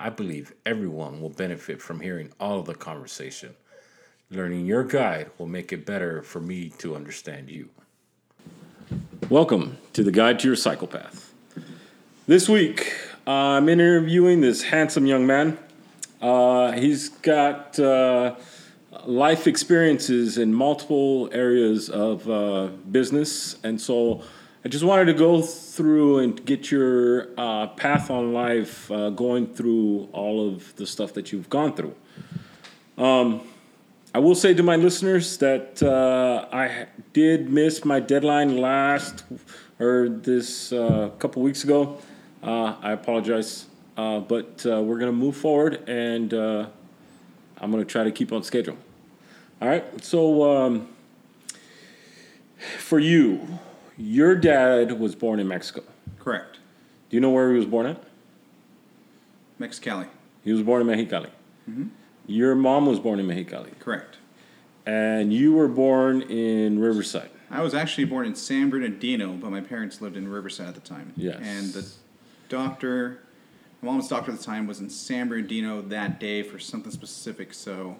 I believe everyone will benefit from hearing all of the conversation. Learning your guide will make it better for me to understand you. Welcome to the Guide to Your Psychopath. This week, I'm interviewing this handsome young man. Uh, he's got uh, life experiences in multiple areas of uh, business, and so I just wanted to go through and get your uh, path on life, uh, going through all of the stuff that you've gone through. Um, I will say to my listeners that uh, I did miss my deadline last or this uh, couple weeks ago. Uh, I apologize, uh, but we're gonna move forward, and I'm gonna try to keep on schedule. All right. So um, for you, your dad was born in Mexico. Correct. Do you know where he was born at? Mexicali. He was born in Mexicali. Mm-hmm. Your mom was born in Mexicali, Correct. and you were born in Riverside. I was actually born in San Bernardino, but my parents lived in Riverside at the time. Yes. And the doctor, my mom's doctor at the time, was in San Bernardino that day for something specific, so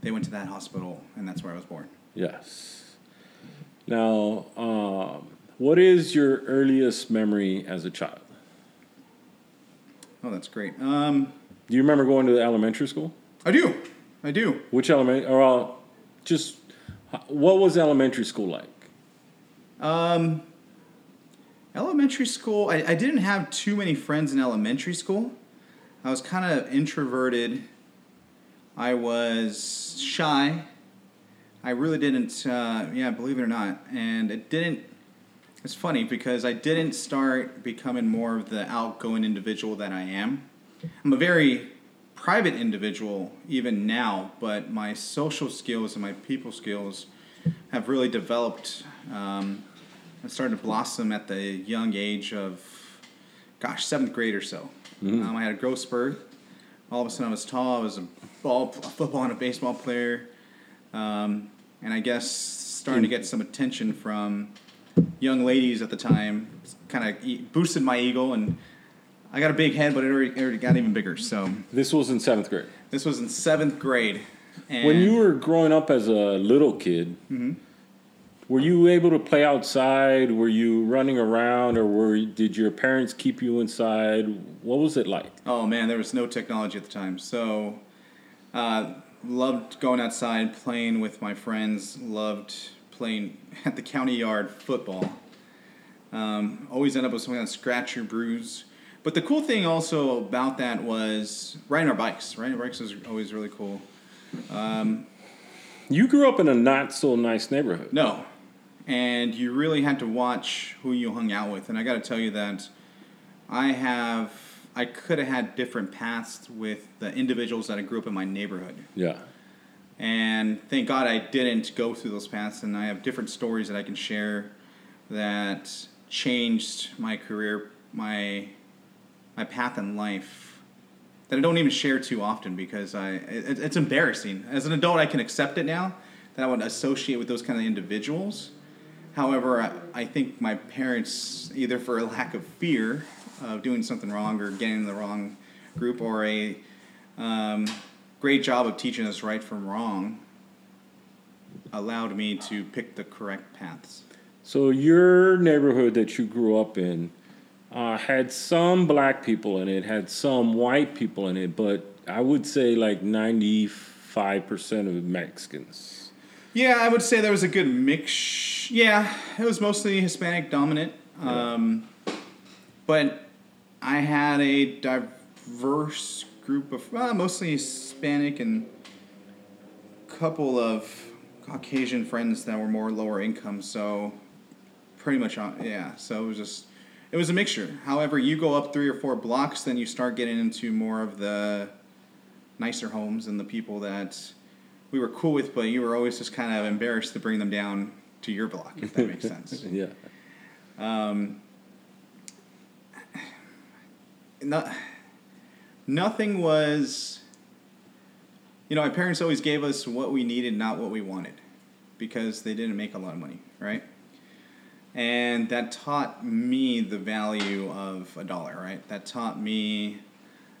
they went to that hospital, and that's where I was born. Yes. Now, um, what is your earliest memory as a child? Oh, that's great. Um, Do you remember going to the elementary school? I do. I do. Which elementary? Or uh, just what was elementary school like? Um, elementary school, I, I didn't have too many friends in elementary school. I was kind of introverted. I was shy. I really didn't, uh, yeah, believe it or not. And it didn't, it's funny because I didn't start becoming more of the outgoing individual that I am. I'm a very private individual even now, but my social skills and my people skills have really developed. Um, I started to blossom at the young age of, gosh, seventh grade or so. Um, I had a growth spurt. All of a sudden, I was tall. I was a ball, a football and a baseball player, um, and I guess starting to get some attention from young ladies at the time. Kind of boosted my ego, and I got a big head, but it already, it already got even bigger. So This was in seventh grade. this was in seventh grade. And When you were growing up as a little kid, were you able to play outside? Were you running around, or were did your parents keep you inside? What was it like? Oh man, there was no technology at the time. So, uh, loved going outside, playing with my friends. Loved playing at the county yard football. Um, always end up with some kind of scratch or bruise. But the cool thing also about that was riding our bikes. Riding our bikes was always really cool. You grew up in a not so nice neighborhood. No. And you really had to watch who you hung out with. And I got to tell you that I have, I could have had different paths with the individuals that I grew up in my neighborhood. Yeah. And thank God I didn't go through those paths. And I have different stories that I can share that changed my career, my, my path in life that I don't even share too often because I, it, it's embarrassing. As an adult, I can accept it now that I would associate with those kind of individuals. However, I, I think my parents, either for a lack of fear of doing something wrong or getting in the wrong group, or a um, great job of teaching us right from wrong, allowed me to pick the correct paths. So your neighborhood that you grew up in uh, had some black people in it, had some white people in it, but I would say like ninety-five percent of Mexicans. Yeah, I would say there was a good mix. Yeah, it was mostly Hispanic dominant. Um, but I had a diverse group of uh, mostly Hispanic and couple of Caucasian friends that were more lower income. So pretty much, on, yeah. So it was just it was a mixture. However, you go up three or four blocks, then you start getting into more of the nicer homes and the people that we were cool with, but you were always just kind of embarrassed to bring them down to your block, if that makes sense. yeah. Um, no, nothing was. You know, my parents always gave us what we needed, not what we wanted, because they didn't make a lot of money, right? And that taught me the value of a dollar, right? That taught me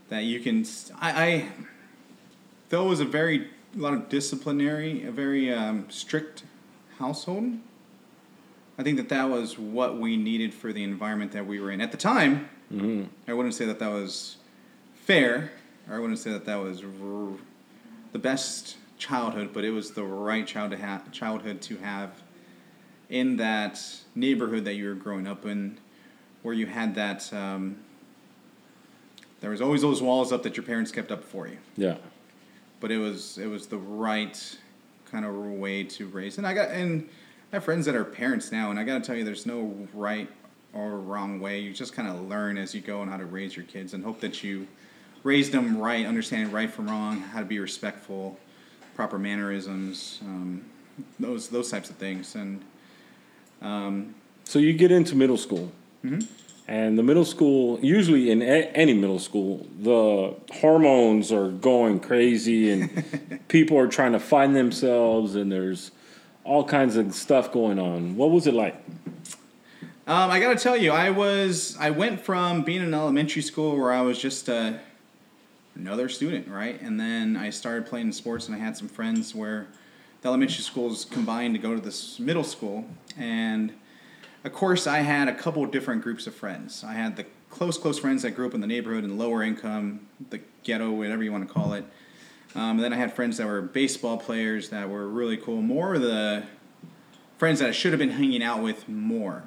that you can. I, I though it was a very a lot of disciplinary, a very um, strict household. I think that that was what we needed for the environment that we were in at the time. Hmm I wouldn't say that that was fair, or I wouldn't say that that was r- the best childhood, but it was the right child to ha- childhood to have in that neighborhood that you were growing up in, where you had that. Um, there was always those walls up that your parents kept up for you, Yeah. but it was it was the right kind of way to raise. And I got and I have friends that are parents now, and I got to tell you, there's no right or wrong way. You just kind of learn as you go on how to raise your kids, and hope that you raise them right, understanding right from wrong, how to be respectful, proper mannerisms, um, those those types of things. And um, So you get into middle school, Mhm. and the middle school, usually in a- any middle school, the hormones are going crazy, and people are trying to find themselves, and there's all kinds of stuff going on. What was it like? Um, I got to tell you, I was I went from being in elementary school where I was just uh, another student, right, and then I started playing sports, and I had some friends where the elementary schools combined to go to this middle school, and of course I had a couple different groups of friends. I had the close close friends that grew up in the neighborhood and lower income, the ghetto, whatever you want to call it. Um, and then I had friends that were baseball players that were really cool. More of the friends that I should have been hanging out with more.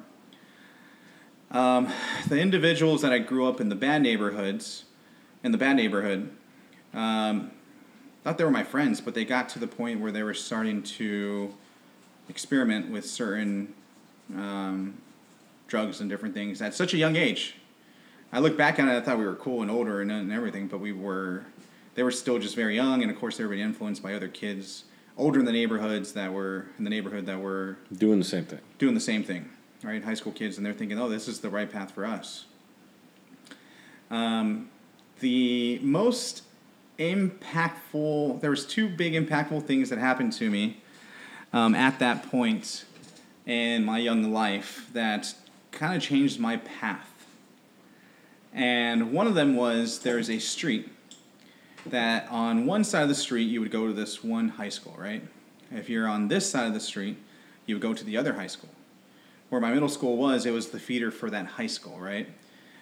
Um, the individuals that I grew up in the bad neighborhoods, in the bad neighborhood, um, thought they were my friends, but they got to the point where they were starting to experiment with certain um, drugs and different things at such a young age. I look back on it, I thought we were cool and older and, and everything, but we were, they were still just very young, and of course they were being influenced by other kids older in the neighborhoods that were in the neighborhood that were Doing the same thing. doing the same thing, right? High school kids, and they're thinking, oh, this is the right path for us. Um, the most impactful, there was two big impactful things that happened to me um, at that point in my young life that kind of changed my path. And one of them was there's a street that on one side of the street you would go to this one high school, right? If you're on this side of the street, you would go to the other high school. Where my middle school was, it was the feeder for that high school, right?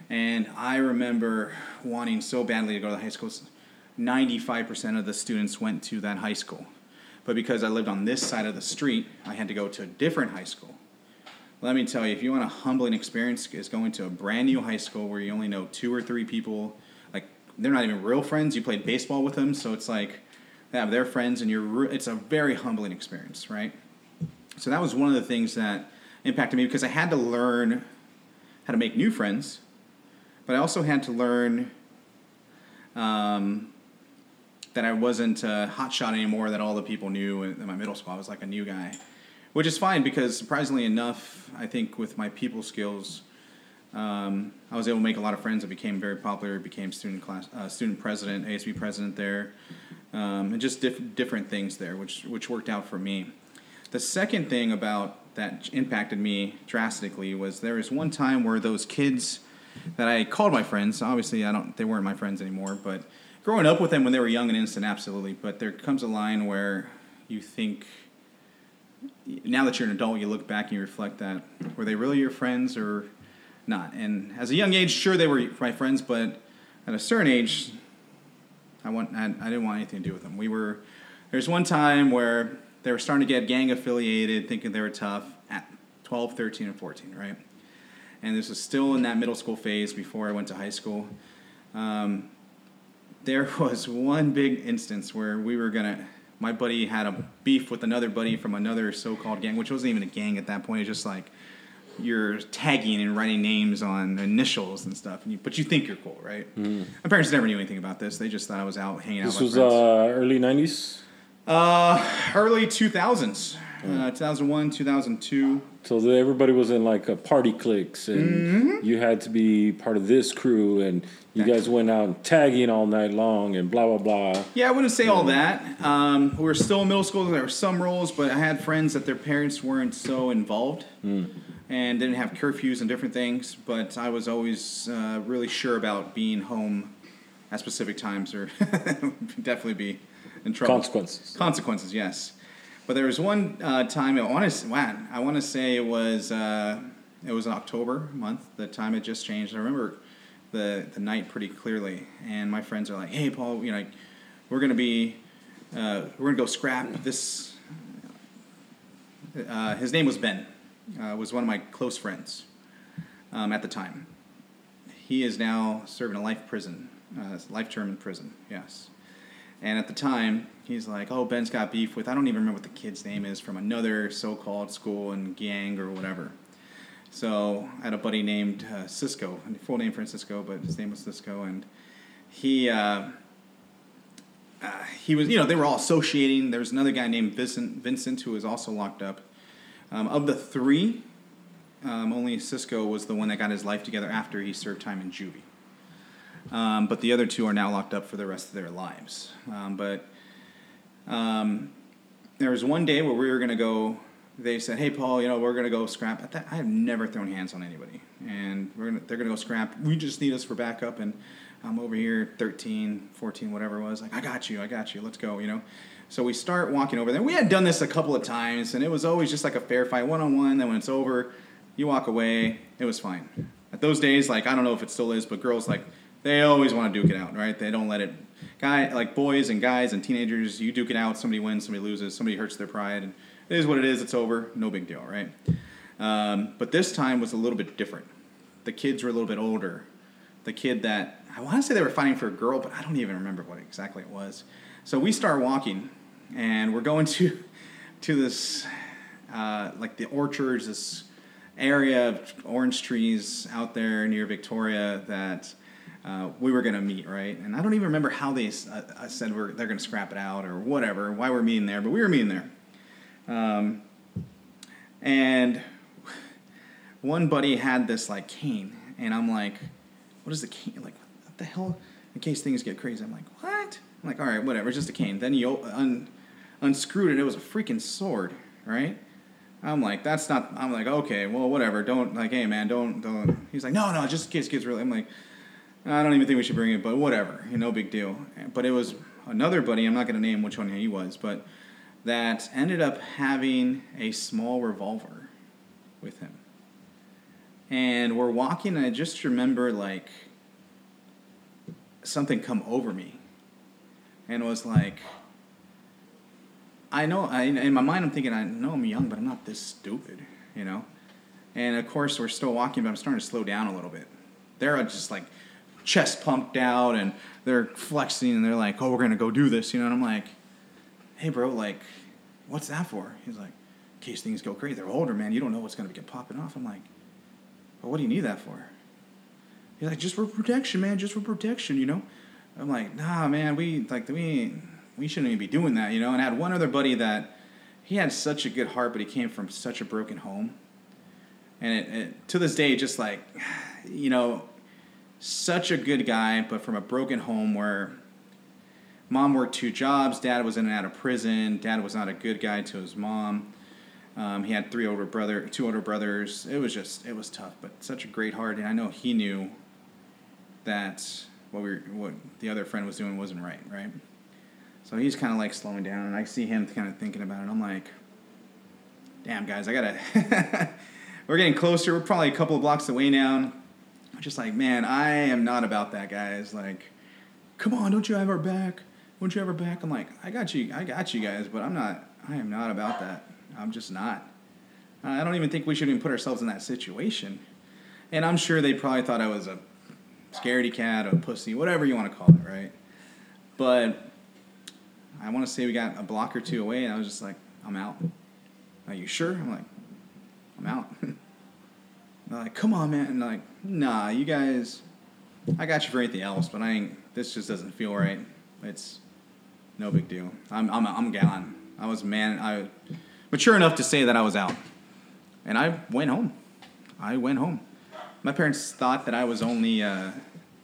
And I remember wanting so badly to go to the high school. 95% of the students went to that high school. But because I lived on this side of the street, I had to go to a different high school. Let me tell you, if you want a humbling experience, is going to a brand new high school where you only know two or three people. Like they're not even real friends. You played baseball with them, so it's like they have their friends, and you're. re- It's a very humbling experience, right? So that was one of the things that impacted me because I had to learn how to make new friends, but I also had to learn um, that I wasn't a hotshot anymore. That all the people knew in my middle school. I was like a new guy, which is fine because surprisingly enough, I think with my people skills, um, I was able to make a lot of friends. I became very popular. Became student class, uh, student president, ASB president there, um, and just diff- different things there, which which worked out for me. The second thing about that impacted me drastically was there was one time where those kids that I called my friends. Obviously, I don't. They weren't my friends anymore, but growing up with them when they were young and innocent, absolutely. But there comes a line where you think, now that you're an adult, you look back and you reflect that were they really your friends or not? And as a young age, sure they were my friends, but at a certain age, I want I, I didn't want anything to do with them. We were there's one time where they were starting to get gang affiliated, thinking they were tough at 12, 13, and 14, right? And this was still in that middle school phase before I went to high school. Um, there was one big instance where we were gonna. My buddy had a beef with another buddy from another so-called gang, which wasn't even a gang at that point. It's just like you're tagging and writing names on initials and stuff, and you, but you think you're cool, right? Mm-hmm. My parents never knew anything about this. They just thought I was out hanging out. This with was uh, early '90s, uh, early 2000s, uh, 2001, 2002. so everybody was in like a party cliques, and you had to be part of this crew, and you guys went out tagging all night long, and blah blah blah. Yeah, I wouldn't say all that. Um, we were still in middle school. There were some rules, but I had friends that their parents weren't so involved and didn't have curfews and different things. But I was always uh, really sure about being home at specific times, or definitely be in trouble. Consequences. Consequences, yes. But there was one uh, time I want to wow, I want to say it was uh, it was October month. The time had just changed. I remember the the night pretty clearly, and my friends are like, "Hey, Paul, you know, we're gonna be uh, we're gonna go scrap this." Uh, his name was Ben. Uh, was one of my close friends um, at the time. He is now serving a life prison, uh, life term in prison. Yes. And at the time, he's like, "Oh, Ben's got beef with I don't even remember what the kid's name is from another so-called school and gang or whatever." So I had a buddy named uh, Cisco, full name Francisco, but his name was Cisco, and he uh, uh, he was you know they were all associating. There was another guy named Vincent Vincent who was also locked up. Um, of the three, um, only Cisco was the one that got his life together after he served time in juvie. Um, but the other two are now locked up for the rest of their lives. Um, but um, there was one day where we were going to go. They said, "Hey, Paul, you know we're going to go scrap." That, I have never thrown hands on anybody, and we're gonna, they're going to go scrap. We just need us for backup, and I'm over here, 13, 14, whatever it was. Like, I got you, I got you. Let's go, you know. So we start walking over there. We had done this a couple of times, and it was always just like a fair fight, one on one. Then when it's over, you walk away. It was fine. At those days, like I don't know if it still is, but girls like they always want to duke it out, right? They don't let it. Guy like boys and guys and teenagers, you duke it out. Somebody wins, somebody loses, somebody hurts their pride, and it is what it is. It's over. No big deal, right? Um, but this time was a little bit different. The kids were a little bit older. The kid that I want to say they were fighting for a girl, but I don't even remember what exactly it was. So we start walking, and we're going to to this uh, like the orchards, this area of orange trees out there near Victoria that uh, we were going to meet, right? And I don't even remember how they uh, I said we're, they're going to scrap it out or whatever, why we're meeting there, but we were meeting there. Um, and one buddy had this like cane, and I'm like, what is the cane? Like, what the hell? In case things get crazy, I'm like, what? I'm like, all right, whatever, it's just a cane. Then you un- unscrewed it, it was a freaking sword, right? I'm like, that's not. I'm like, okay, well, whatever. Don't like, hey, man, don't, don't. He's like, no, no, just in case kids really. I'm like, I don't even think we should bring it, but whatever, no big deal. But it was another buddy. I'm not going to name which one he was, but that ended up having a small revolver with him. And we're walking, and I just remember like something come over me, and was like. I know, I, in my mind, I'm thinking, I know I'm young, but I'm not this stupid, you know? And of course, we're still walking, but I'm starting to slow down a little bit. They're just like chest pumped out and they're flexing and they're like, oh, we're to go do this, you know? And I'm like, hey, bro, like, what's that for? He's like, in case things go crazy. They're older, man. You don't know what's be get popping off. I'm like, well, what do you need that for? He's like, just for protection, man, just for protection, you know? I'm like, nah, man, we, like, we we shouldn't even be doing that, you know. And I had one other buddy that he had such a good heart, but he came from such a broken home. And it, it, to this day, just like, you know, such a good guy, but from a broken home where mom worked two jobs, dad was in and out of prison, dad was not a good guy to his mom. Um, he had three older brother, two older brothers. It was just, it was tough, but such a great heart. And I know he knew that what we, were, what the other friend was doing wasn't right, right? So he's kind of like slowing down, and I see him kind of thinking about it. I'm like, damn, guys, I gotta. We're getting closer. We're probably a couple of blocks away now. Just like, man, I am not about that, guys. Like, come on, don't you have our back? Don't you have our back? I'm like, I got you, I got you guys, but I'm not. I am not about that. I'm just not. I don't even think we should even put ourselves in that situation. And I'm sure they probably thought I was a scaredy cat, a pussy, whatever you want to call it, right? But I want to say we got a block or two away, and I was just like, I'm out. Are you sure? I'm like, I'm out. they're like, come on, man. And like, nah, you guys, I got you for anything else, but I ain't, this just doesn't feel right. It's no big deal. I'm, I'm, I'm gone. I was man, I mature enough to say that I was out. And I went home. I went home. My parents thought that I was only, uh,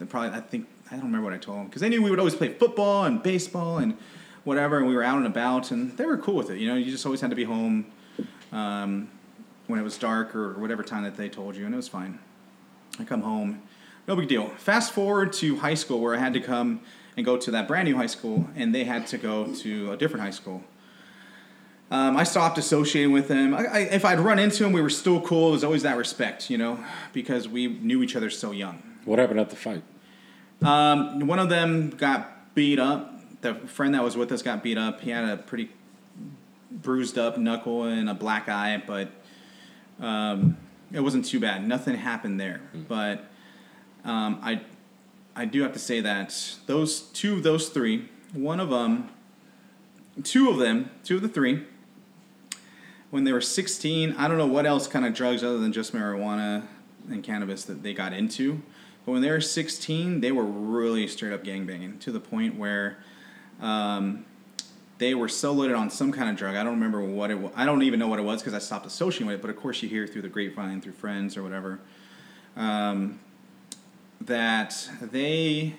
probably, I think, I don't remember what I told them. Because they knew we would always play football and baseball and whatever, and we were out and about, and they were cool with it. You know, you just always had to be home um, when it was dark or whatever time that they told you, and it was fine. I come home, no big deal. Fast forward to high school where I had to come and go to that brand new high school, and they had to go to a different high school. Um, I stopped associating with them. I, I, if I'd run into them, we were still cool. It was always that respect, you know, because we knew each other so young. What happened at the fight? Um, one of them got beat up. The friend that was with us got beat up. He had a pretty bruised up knuckle and a black eye, but um, it wasn't too bad. Nothing happened there. But um, I, I do have to say that those two of those three, one of them, two of them, two of the three, when they were 16, I don't know what else kind of drugs other than just marijuana and cannabis that they got into. But when they were 16, they were really straight up gangbanging to the point where um, they were so loaded on some kind of drug. I don't remember what it was. I don't even know what it was because I stopped associating with it. But of course, you hear through the grapevine, through friends or whatever, um, that they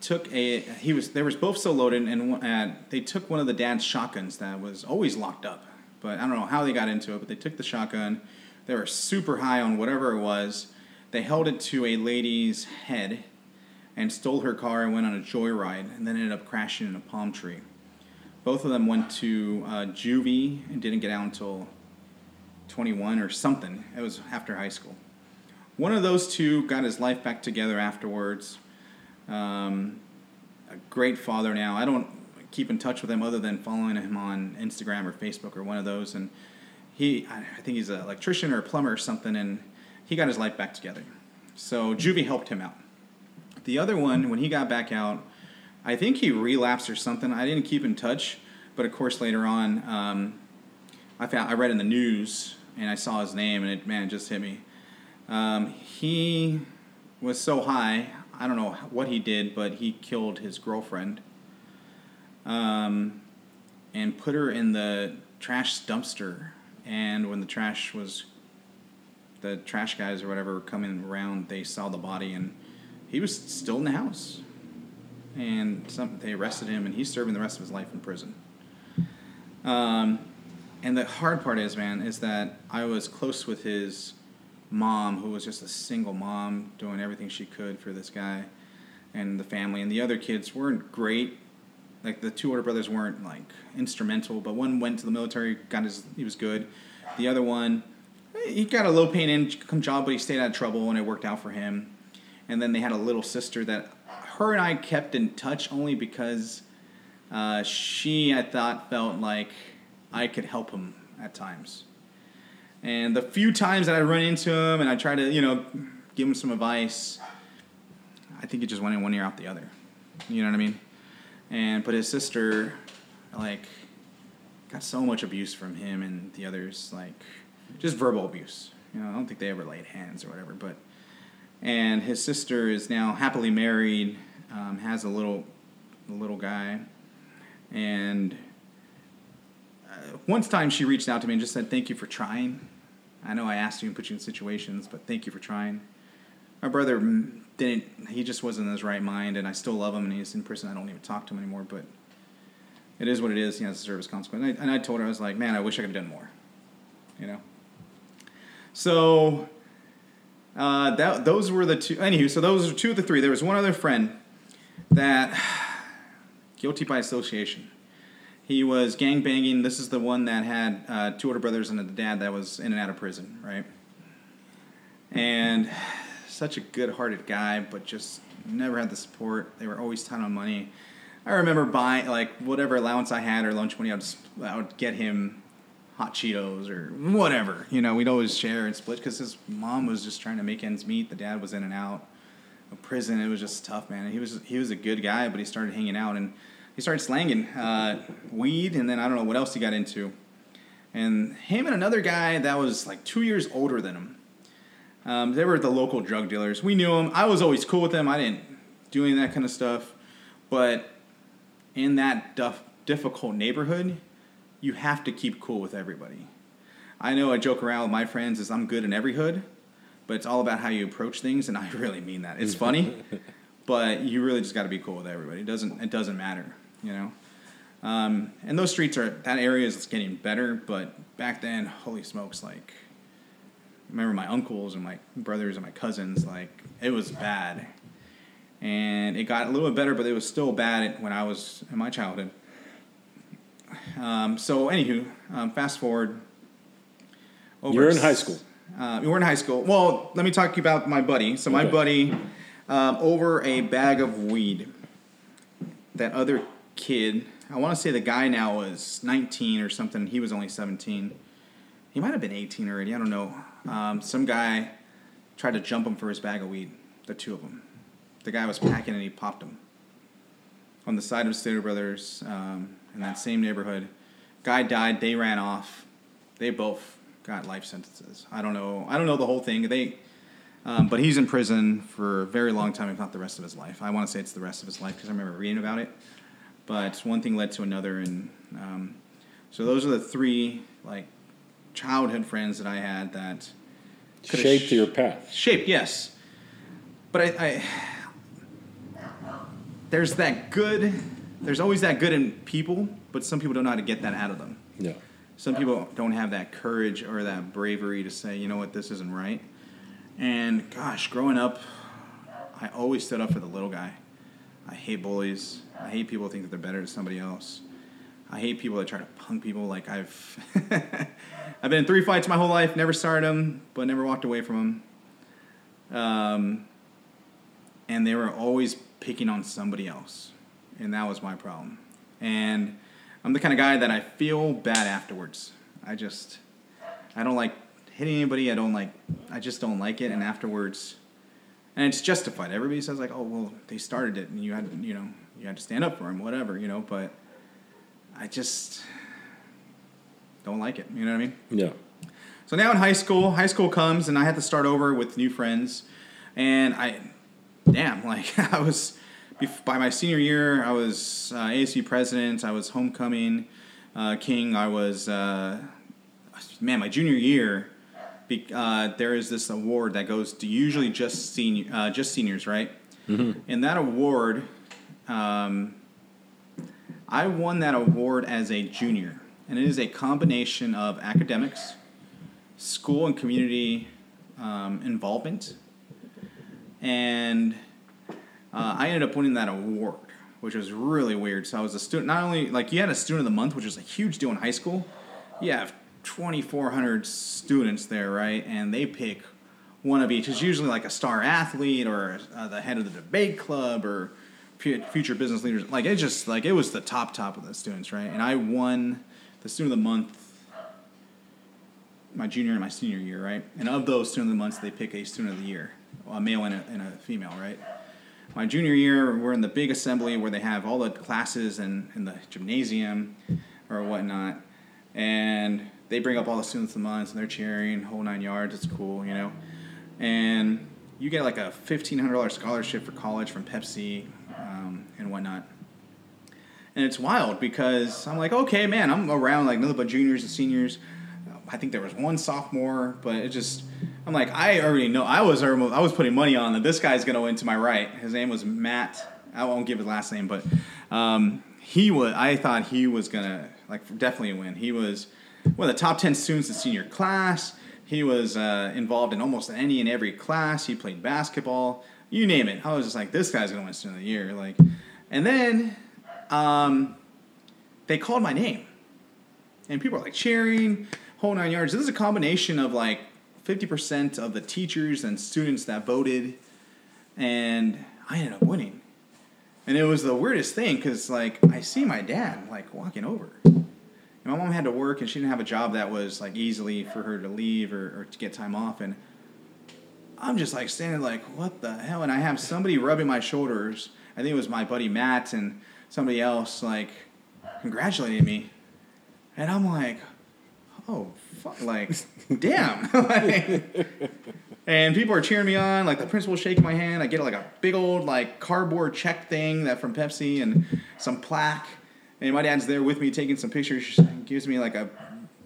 took a. He was. They were both so loaded, and uh, they took one of the dad's shotguns that was always locked up. But I don't know how they got into it. But they took the shotgun. They were super high on whatever it was. They held it to a lady's head and stole her car and went on a joyride and then ended up crashing in a palm tree. Both of them went to uh, juvie and didn't get out until 21 or something. It was after high school. One of those two got his life back together afterwards. Um, a great father now. I don't keep in touch with him other than following him on Instagram or Facebook or one of those. And he, I think he's an electrician or a plumber or something, and he got his life back together. So juvie helped him out. The other one, when he got back out, I think he relapsed or something. I didn't keep in touch, but of course later on, um, I found I read in the news and I saw his name and it man it just hit me. Um, he was so high. I don't know what he did, but he killed his girlfriend um, and put her in the trash dumpster. And when the trash was, the trash guys or whatever were coming around, they saw the body and he was still in the house. And some, they arrested him, and he's serving the rest of his life in prison. Um, and the hard part is, man, is that I was close with his mom, who was just a single mom doing everything she could for this guy and the family. And the other kids weren't great. Like the two older brothers weren't like instrumental, but one went to the military, got his, he was good. The other one, he got a low paying income job, but he stayed out of trouble, and it worked out for him. And then they had a little sister that her and I kept in touch only because uh, she, I thought, felt like I could help him at times. And the few times that I run into him and I try to, you know, give him some advice, I think it just went in one ear out the other. You know what I mean? And but his sister, like, got so much abuse from him and the others, like, just verbal abuse. You know, I don't think they ever laid hands or whatever, but. And his sister is now happily married, um, has a little, a little guy, and uh, once time she reached out to me and just said, "Thank you for trying." I know I asked you and put you in situations, but thank you for trying. My brother didn't. He just wasn't in his right mind, and I still love him, and he's in prison. I don't even talk to him anymore, but it is what it is. He has to serve his consequence. And I, and I told her, I was like, "Man, I wish I could have done more." You know. So uh, that those were the two. Anywho, so those are two of the three. There was one other friend that guilty by association. He was gang banging. This is the one that had uh, two older brothers and a dad that was in and out of prison, right? And such a good-hearted guy, but just never had the support. They were always tight on money. I remember buying like whatever allowance I had or lunch money, I would, I would get him hot Cheetos or whatever. You know, we'd always share and split because his mom was just trying to make ends meet. The dad was in and out prison. It was just tough, man. He was he was a good guy, but he started hanging out and he started slanging uh, weed, and then I don't know what else he got into. And him and another guy that was like two years older than him Um, they were the local drug dealers. We knew them. I was always cool with them. I didn't do any of that kind of stuff. But in that duff, difficult neighborhood, you have to keep cool with everybody. I know I joke around with my friends is I'm good in every hood, but it's all about how you approach things, and I really mean that. It's funny, but you really just got to be cool with everybody. It doesn't it doesn't matter, you know. Um, and those streets are that area is getting better, but back then, holy smokes, like remember my uncles and my brothers and my cousins, like it was bad. And it got a little bit better, but it was still bad when I was in my childhood. Um, so, anywho, um, fast forward. over You're in high school. Uh, we were in high school. Well, let me talk to you about my buddy. So, my Okay. buddy, um, over a bag of weed, that other kid, I want to say the guy now was 19 or something. He was only 17. He might have been 18 already. I don't know. Um, some guy tried to jump him for his bag of weed, the two of them. The guy was packing and he popped him on the side of Stater Brothers um, in that same neighborhood. Guy died. They ran off. They both got life sentences. I don't know. I don't know the whole thing. They, um, but he's in prison for a very long time, if not the rest of his life. I want to say it's the rest of his life because I remember reading about it. But one thing led to another, and um, so those are the three like childhood friends that I had that Shaped sh- your path. shaped. Yes, but I, I there's that good. There's always that good in people, but some people don't know how to get that out of them. Yeah. Some people don't have that courage or that bravery to say, you know what, this isn't right. And gosh, growing up, I always stood up for the little guy. I hate bullies. I hate people who think that they're better than somebody else. I hate people that try to punk people. Like I've, I've been in three fights my whole life. Never started them, but never walked away from them. Um, and they were always picking on somebody else, and that was my problem. And I'm the kind of guy that I feel bad afterwards. I just, I don't like hitting anybody. I don't like, I just don't like it. And afterwards, and it's justified. Everybody says like, oh well, they started it, and you had, to you know, you had to stand up for them, whatever, you know. But I just don't like it. You know what I mean? Yeah. So now in high school, high school comes and I had to start over with new friends, and I, damn, like I was, by my senior year, I was uh, ASB president. I was homecoming uh, king. I was, uh, man, my junior year. Be, uh, there is this award that goes to usually just senior, uh, just seniors, right? And that award, um, I won that award as a junior, and it is a combination of academics, school and community um, involvement, and uh, I ended up winning that award, which was really weird. So I was a student. Not only like you had a student of the month, which was a huge deal in high school. You have 2,400 students there, right? And they pick one of each. It's usually like a star athlete or uh, the head of the debate club or fu- future business leaders. Like it just like it was the top top of the students, right? And I won the student of the month my junior and my senior year, right? And of those student of the months, they pick a student of the year, a male and a, and a female, right? My junior year, we're in the big assembly where they have all the classes and in the gymnasium or whatnot, and they bring up all the students of the month and they're cheering, whole nine yards. It's cool, you know. And you get like a fifteen hundred dollars scholarship for college from Pepsi um, and whatnot. And it's wild because I'm like, okay, man, I'm around like nothing but juniors and seniors. I think there was one sophomore, but it just I'm like I already know I was I was putting money on that this guy's gonna win to my right. His name was Matt. I won't give his last name, but um, he was. I thought he was gonna like definitely win. He was one of the top ten students in senior class. He was uh, involved in almost any and every class. He played basketball. You name it. I was just like, this guy's gonna win student of the year. Like, and then um, they called my name, and people are like cheering, whole nine yards. This is a combination of like fifty percent of the teachers and students that voted, and I ended up winning. And it was the weirdest thing because like I see my dad like walking over. And my mom had to work and she didn't have a job that was like easily for her to leave or, or to get time off and I'm just like standing like, what the hell? And I have somebody rubbing my shoulders. I think it was my buddy Matt and somebody else like congratulating me. And I'm like, oh fuck like damn. like, and people are cheering me on. Like the principal shaking my hand. I get like a big old like cardboard check thing that from Pepsi and some plaque. And my dad's there with me taking some pictures. Gives me like a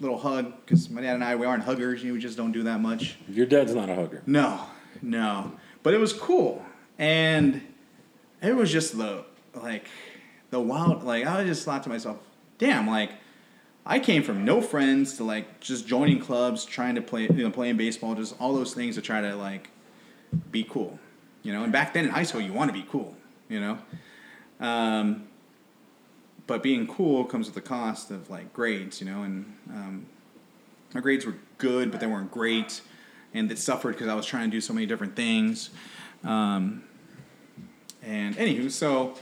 little hug because my dad and I we aren't huggers. You know, we just don't do that much. Your dad's not a hugger. No, no. But it was cool, and it was just the like the wild. Like I just thought to myself, damn, like I came from no friends to like just joining clubs, trying to play, you know, playing baseball, just all those things to try to like be cool, you know. And back then in high school, you want to be cool, you know. Um, but being cool comes with the cost of like grades, you know, and um, my grades were good, but they weren't great, and it suffered because I was trying to do so many different things. Um, and anywho, so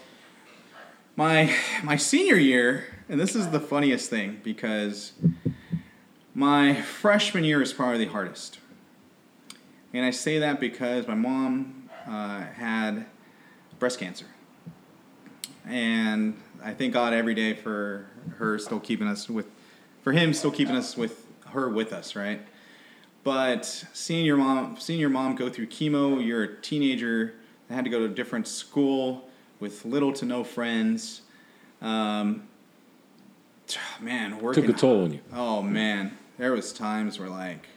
my my senior year, and this is the funniest thing because my freshman year is probably the hardest, and I say that because my mom uh, had breast cancer, and I thank God every day for her still keeping us with, for him still keeping us with her with us, right? But seeing your mom, seeing your mom go through chemo, you're a teenager that had to go to a different school with little to no friends. Um, man, working Took a toll on you. Oh man, there was times where like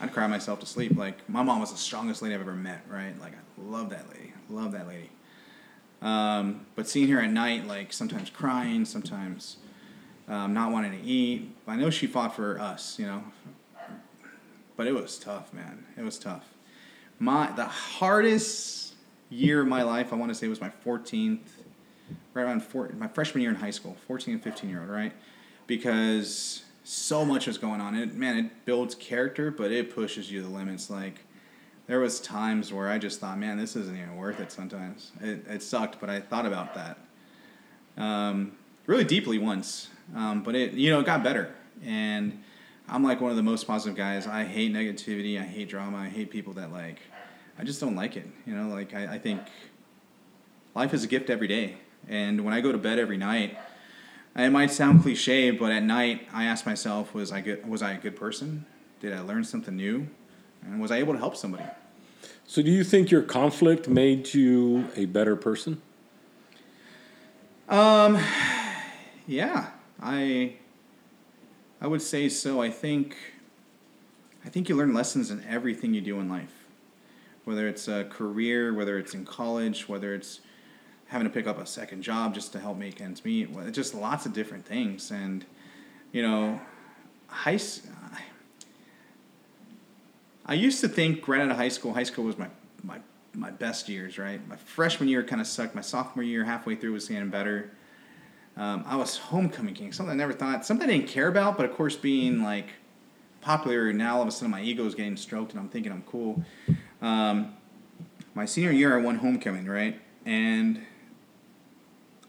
I'd cry myself to sleep. Like my mom was the strongest lady I've ever met. Right? Like I love that lady. Love that lady. Um, but seeing her at night, like sometimes crying, sometimes um, not wanting to eat. I know she fought for us, you know. But it was tough, man. It was tough. My the hardest year of my life, I want to say, was my 14th, right around four, my freshman year in high school, 14 and 15 year old, right? Because so much was going on. It man, it builds character, but it pushes you to the limits. Like there was times where I just thought, man, this isn't even worth it. Sometimes it, it sucked, but I thought about that um, really deeply once. Um, but it you know it got better, and I'm like one of the most positive guys. I hate negativity. I hate drama. I hate people that like. I just don't like it. You know, like I, I think life is a gift every day, and when I go to bed every night. It might sound cliche, but at night I ask myself, was I good, was I a good person? Did I learn something new? And was I able to help somebody? So, do you think your conflict made you a better person? Um, yeah, I, I would say so. I think, I think you learn lessons in everything you do in life, whether it's a career, whether it's in college, whether it's having to pick up a second job just to help make ends meet. Just lots of different things, and you know, high. I used to think right out of high school, high school was my my my best years, right? My freshman year kind of sucked. My sophomore year, halfway through, was getting better. Um, I was homecoming king, something I never thought, something I didn't care about, but of course, being like popular now, all of a sudden my ego is getting stroked, and I'm thinking I'm cool. Um, my senior year, I won homecoming, right? And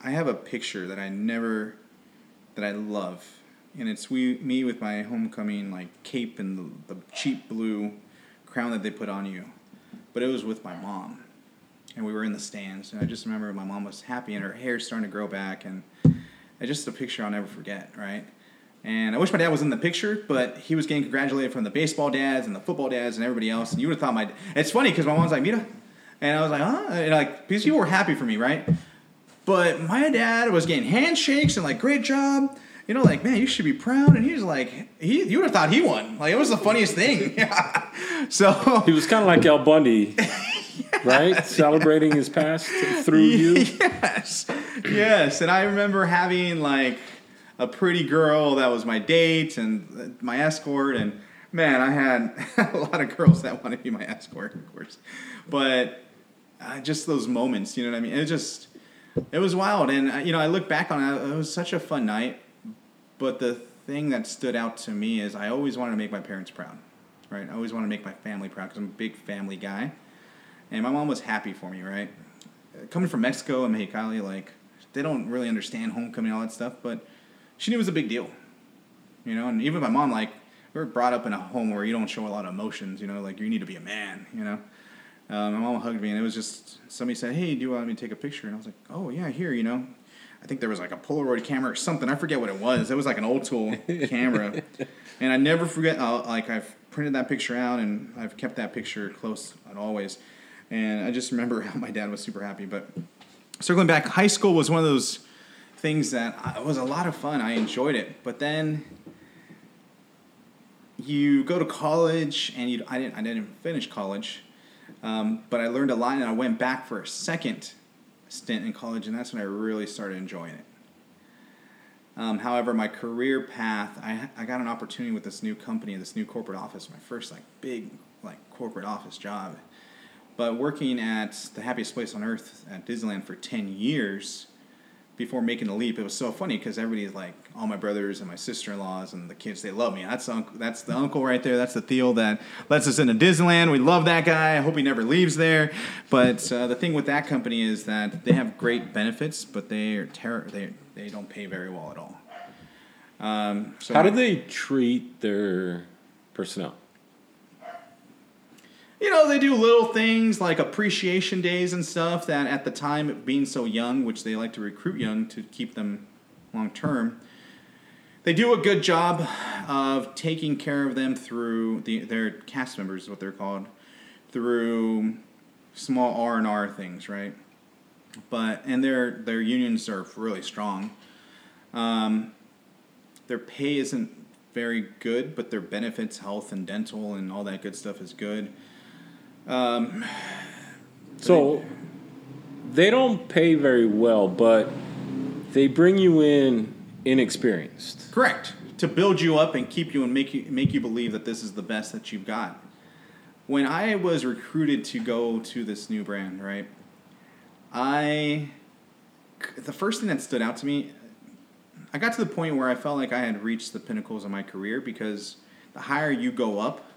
I have a picture that I never, that I love, and it's we me with my homecoming like cape and the, the cheap blue crown that they put on you. But it was with my mom. And we were in the stands and i just remember my mom was happy and her hair's starting to grow back and it's just a picture i'll never forget right and i wish my dad was in the picture but he was getting congratulated from the baseball dads and the football dads and everybody else and you would have thought my it's funny because my mom's like mira and i was like huh and like these people were happy for me right but my dad was getting handshakes and like great job you know, like, man, you should be proud. And he was like, he, you would have thought he won. Like, it was the funniest thing. so he was kind of like Al Bundy, right? Celebrating his past through you. Yes, yes. And I remember having like a pretty girl that was my date and my escort, and man, I had a lot of girls that wanted to be my escort, of course. But uh, just those moments, you know what I mean? It just it was wild, and uh, you know, I look back on it. It was such a fun night. But the thing that stood out to me is I always wanted to make my parents proud, right? I always wanted to make my family proud because I'm a big family guy. And my mom was happy for me, right? Coming from Mexico and Mexicali, like, they don't really understand homecoming and all that stuff, but she knew it was a big deal, you know? And even my mom, like, we were brought up in a home where you don't show a lot of emotions, you know, like, you need to be a man, you know? Um, my mom hugged me, and it was just somebody said, "Hey, do you want me to take a picture?" And I was like, "Oh yeah, here." You know, I think there was like a Polaroid camera or something. I forget what it was. It was like an old tool camera, and I never forget. Uh, like I've printed that picture out, and I've kept that picture close and always. And I just remember how my dad was super happy. But circling back, high school was one of those things that I, it was a lot of fun. I enjoyed it, but then you go to college, and you I didn't I didn't finish college, um, but I learned a lot, and I went back for a second stint in college, and that's when I really started enjoying it. Um, however, my career path, I, I got an opportunity with this new company, this new corporate office, my first like big like corporate office job. But working at the happiest place on earth at Disneyland for ten years before making the leap, it was so funny because everybody's like, all my brothers and my sister in laws and the kids, they love me. That's uncle, that's the uncle right there. That's the tío that lets us into Disneyland. We love that guy. I hope he never leaves there. But uh, the thing with that company is that they have great benefits, but they are ter- they they don't pay very well at all. Um, so How do they treat their personnel? You know, they do little things like appreciation days and stuff that at the time, being so young, which they like to recruit young to keep them long term, they do a good job of taking care of them through the, their cast members, is what they're called, through small R and R things, right? But and their their unions are really strong. Um, their pay isn't very good, but their benefits, health and dental, and all that good stuff is good. Um, So they don't pay very well, but they bring you in inexperienced. Correct. To build you up and keep you and make you make you believe that this is the best that you've got. When I was recruited to go to this new brand, right? I the first thing that stood out to me, I got to the point where I felt like I had reached the pinnacles of my career because the higher you go up,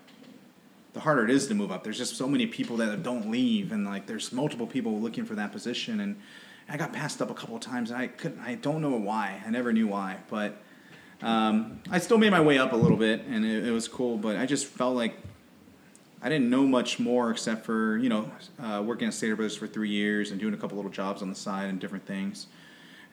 the harder it is to move up. There's just so many people that don't leave, and like there's multiple people looking for that position, and I got passed up a couple of times. And I couldn't. I don't know why. I never knew why, but um, I still made my way up a little bit, and it, it was cool. But I just felt like I didn't know much more except for you know uh, working at Stater Brothers for three years and doing a couple little jobs on the side and different things.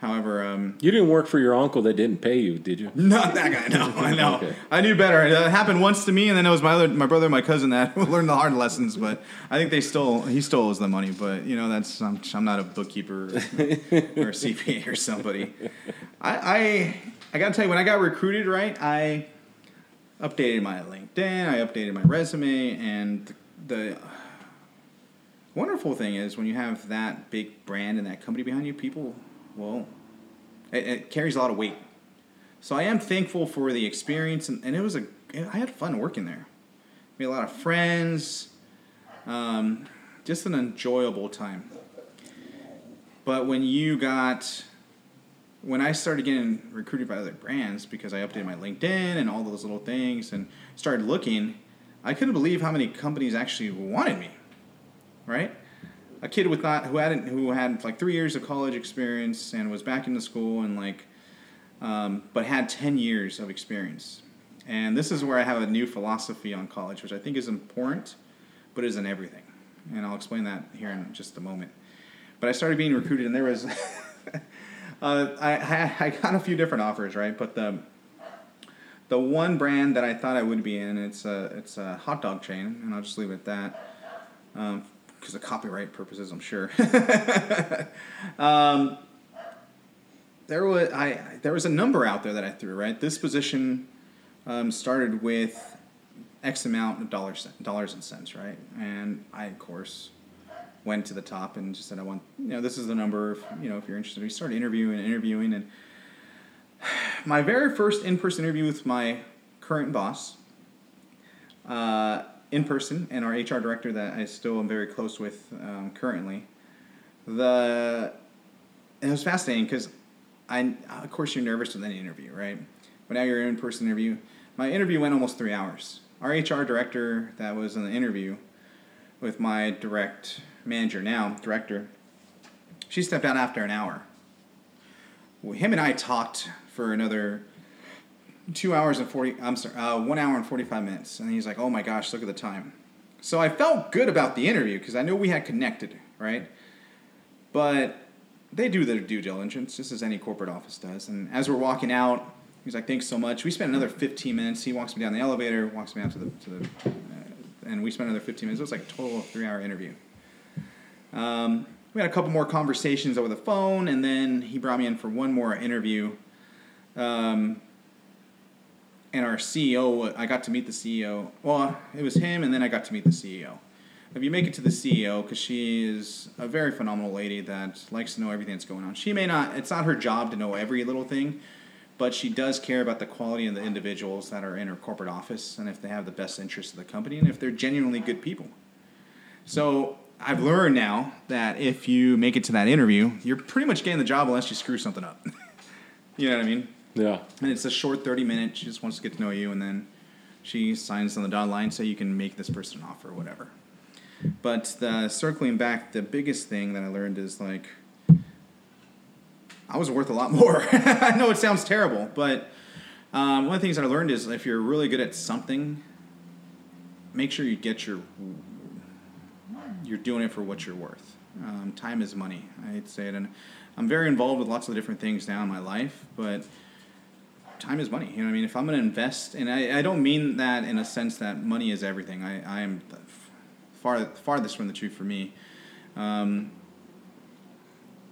However, um, You didn't work for your uncle that didn't pay you, did you? not that guy. No, I know. Okay. I knew better. It uh, happened once to me, and then it was my other, my brother, and my cousin that learned the hard lessons. But I think they stole. he stole the money. But you know, that's I'm, I'm not a bookkeeper or, or a CPA or somebody. I, I, I gotta tell you, when I got recruited, right, I updated my LinkedIn, I updated my resume, and the wonderful thing is when you have that big brand and that company behind you, people, well, it, it carries a lot of weight. So I am thankful for the experience, and, and it was a I had fun working there. Made a lot of friends, um, just an enjoyable time. But when you got when I started getting recruited by other brands because I updated my LinkedIn and all those little things and started looking, I couldn't believe how many companies actually wanted me. Right? A kid with not who hadn't who had like three years of college experience and was back into school and like um, but had 10 years of experience. And this is where I have a new philosophy on college, which I think is important, but isn't everything. And I'll explain that here in just a moment. But I started being recruited, and there was, uh, I, I, I got a few different offers, right? But the, the one brand that I thought I would be in, it's a, it's a hot dog chain, and I'll just leave it at that. Um, because of copyright purposes, I'm sure. um, there was I there was a number out there that I threw right. This position um, started with X amount of dollars dollars and cents, right? And I of course went to the top and just said I want you know this is the number. If, you know if you're interested, we started interviewing and interviewing and my very first in person interview with my current boss. Uh, in person, and our HR director that I still am very close with um, currently. The it was fascinating because I, of course, you're nervous with any interview, right? But now you're in person interview. My interview went almost three hours. Our HR director that was in the interview with my direct manager now, director, she stepped out after an hour. Him and I talked for another two hours and 40, I'm sorry, uh, one hour and 45 minutes. And he's like, oh my gosh, look at the time. So I felt good about the interview because I knew we had connected, right? But they do their due diligence, just as any corporate office does. And as we're walking out, He's like, thanks so much. We spent another 15 minutes. He walks me down the elevator, walks me out to the, to the uh, and we spent another 15 minutes. It was like a total three hour interview. Um, we had a couple more conversations over the phone, and then he brought me in for one more interview. Um, and our CEO, I got to meet the CEO. Well, it was him, and then I got to meet the CEO. If you make it to the CEO, because she is a very phenomenal lady that likes to know everything that's going on. She may not, it's not her job to know every little thing, but she does care about the quality of the individuals that are in her corporate office and if they have the best interests of the company and if they're genuinely good people. So I've learned now that if you make it to that interview, you're pretty much getting the job unless you screw something up. you know what I mean? Yeah. And it's a short 30 minutes. She just wants to get to know you, and then she signs on the dotted line so you can make this person an offer or whatever. But the, circling back, the biggest thing that I learned is like, I was worth a lot more. I know it sounds terrible, but um, one of the things that I learned is if you're really good at something, make sure you get your you're doing it for what you're worth. Um, time is money. I hate to say it, and I'm very involved with lots of different things now in my life, but time is money. You know what I mean? If I'm going to invest, and I, I don't mean that in a sense that money is everything. I, I am far farthest from the truth for me. Um,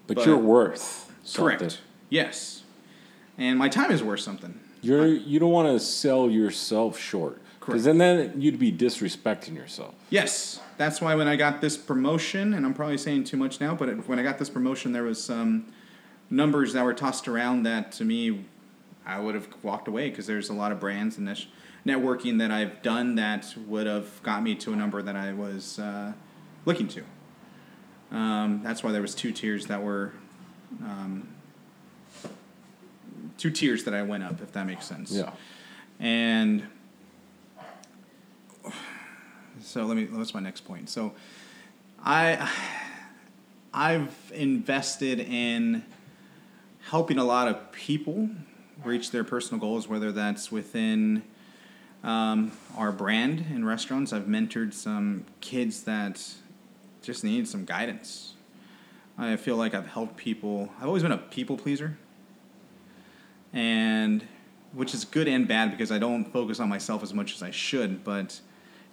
But, But- you're worth something. correct. Yes. And my time is worth something. You're you don't want to sell yourself short because Correct. then then you'd be disrespecting yourself. Yes, that's why when I got this promotion, and I'm probably saying too much now, but when I got this promotion, there was some numbers that were tossed around that to me, I would have walked away because there's a lot of brands and this networking that I've done that would have got me to a number that I was uh, looking to. Um, that's why there was two tiers that were. Um, two tiers that I went up, if that makes sense. Yeah. And so let me. What's my next point? So, I I've invested in helping a lot of people reach their personal goals, whether that's within um, our brand in restaurants. I've mentored some kids that just need some guidance. I feel like I've helped people. I've always been a people pleaser, and which is good and bad because I don't focus on myself as much as I should. But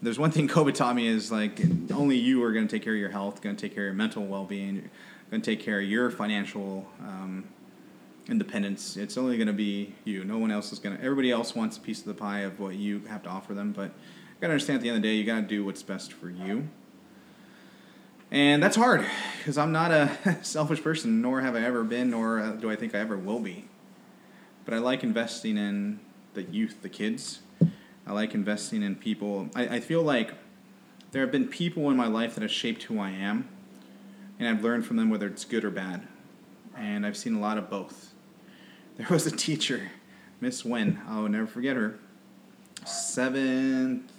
there's one thing COVID taught me is like only you are going to take care of your health, going to take care of your mental well-being, going to take care of your financial um, independence. It's only going to be you. No one else is going to. Everybody else wants a piece of the pie of what you have to offer them, but you got to understand at the end of the day, you got to do what's best for you. And that's hard because I'm not a selfish person, nor have I ever been, nor uh, do I think I ever will be. But I like investing in the youth, the kids. I like investing in people. I, I feel like there have been people in my life that have shaped who I am, and I've learned from them whether it's good or bad. And I've seen a lot of both. There was a teacher, Miss Wen. I'll never forget her. Seventh.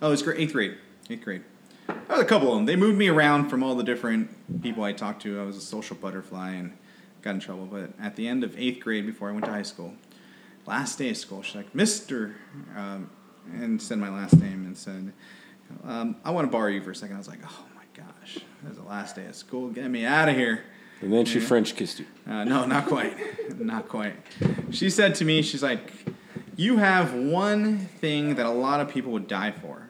Oh, it was eighth grade. Eighth grade. There was a couple of them. They moved me around from all the different people I talked to. I was a social butterfly and got in trouble. But at the end of eighth grade, before I went to high school, last day of school, she's like, Mister, um, and said my last name and said, um, I want to borrow you for a second. I was like, oh my gosh, it's the last day of school. Get me out of here. And then she Yeah. French kissed you. Uh, no, not quite. not quite. She said to me, she's like, You have one thing that a lot of people would die for.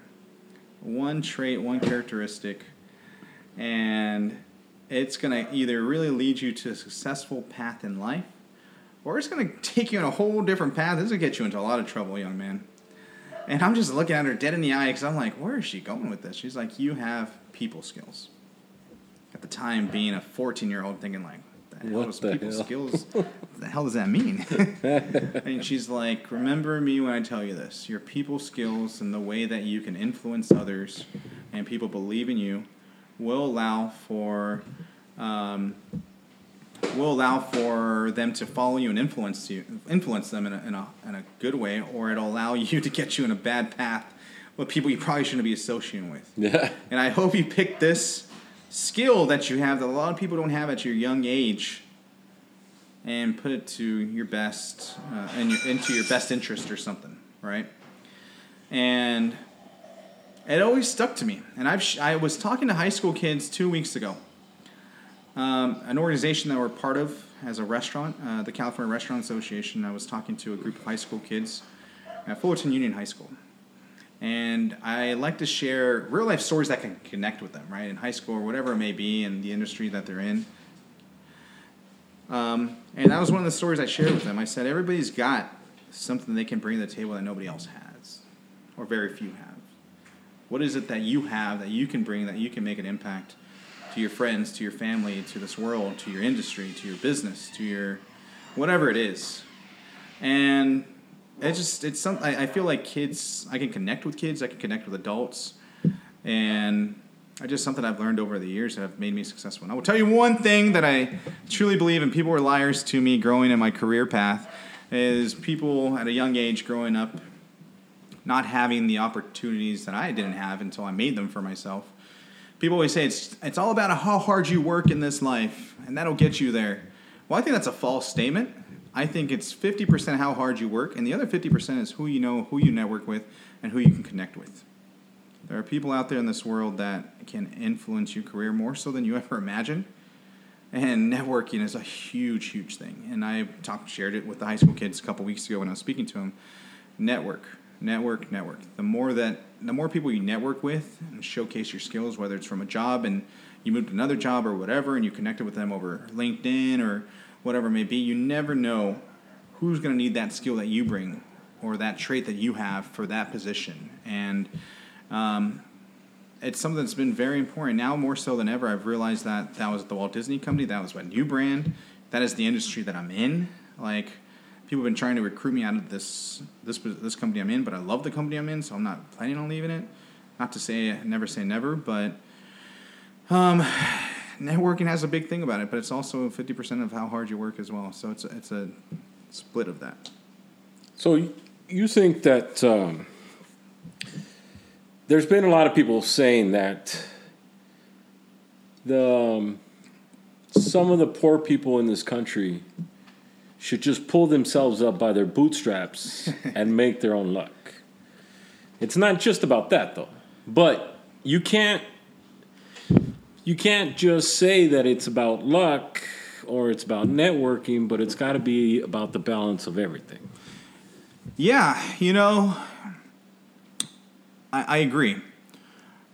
One trait, one characteristic. And it's going to either really lead you to a successful path in life, or it's going to take you on a whole different path. This will get you into a lot of trouble, young man. And I'm just looking at her dead in the eye because I'm like, Where is she going with this? She's like, You have people skills at the time being a 14 year old thinking like the hell What the people hell? skills what the hell does that mean and she's like remember me when i tell you this your people skills and the way that you can influence others and people believe in you will allow for um, will allow for them to follow you and influence you influence them in a, in a, in a good way or it'll allow you to get you in a bad path with people you probably shouldn't be associating with Yeah. and I hope you picked this skill that you have that a lot of people don't have at your young age and put it to your best uh, and your, into your best interest or something, right? And it always stuck to me. And I've I was talking to high school kids two weeks ago. Um, an organization that we're part of as a restaurant, uh, the California Restaurant Association. I was talking to a group of high school kids at Fullerton Union High School. And I like to share real life stories that can connect with them, right? In high school or whatever it may be in the industry that they're in. Um, and that was one of the stories I shared with them. I said, everybody's got something they can bring to the table that nobody else has, or very few have. What is it that you have that you can bring that you can make an impact to your friends, to your family, to this world, to your industry, to your business, to your whatever it is? And it just it's something I, I feel like kids I can connect with kids, I can connect with adults, and I just something I've learned over the years that have made me successful. And I will tell you one thing that I truly believe, and people were liars to me growing in my career path, is people at a young age growing up not having the opportunities that I didn't have until I made them for myself. People always say it's it's all about how hard you work in this life, and that'll get you there. Well, I think that's a false statement. I think it's 50% how hard you work, and the other 50% is who you know, who you network with, and who you can connect with. There are people out there in this world that can influence your career more so than you ever imagined. And networking is a huge, huge thing. And I talked, shared it with the high school kids a couple weeks ago when I was speaking to them. Network, network, network. The more that, the more people you network with and showcase your skills, whether it's from a job and you moved to another job or whatever, and you connected with them over LinkedIn or whatever it may be, you never know who's going to need that skill that you bring or that trait that you have for that position. And um, it's something that's been very important now more so than ever. I've realized that that was the Walt Disney Company, that was my new brand, that is the industry that I'm in. Like people have been trying to recruit me out of this this this company I'm in, but I love the company I'm in, so I'm not planning on leaving it. Not to say never say never, but um, networking has a big thing about it, but it's also 50% of how hard you work as well. So it's a, it's a split of that. So you think that um, there's been a lot of people saying that the um, some of the poor people in this country should just pull themselves up by their bootstraps and make their own luck. It's not just about that though. But you can't you can't just say that it's about luck or it's about networking, but it's got to be about the balance of everything. Yeah, you know, I, I agree.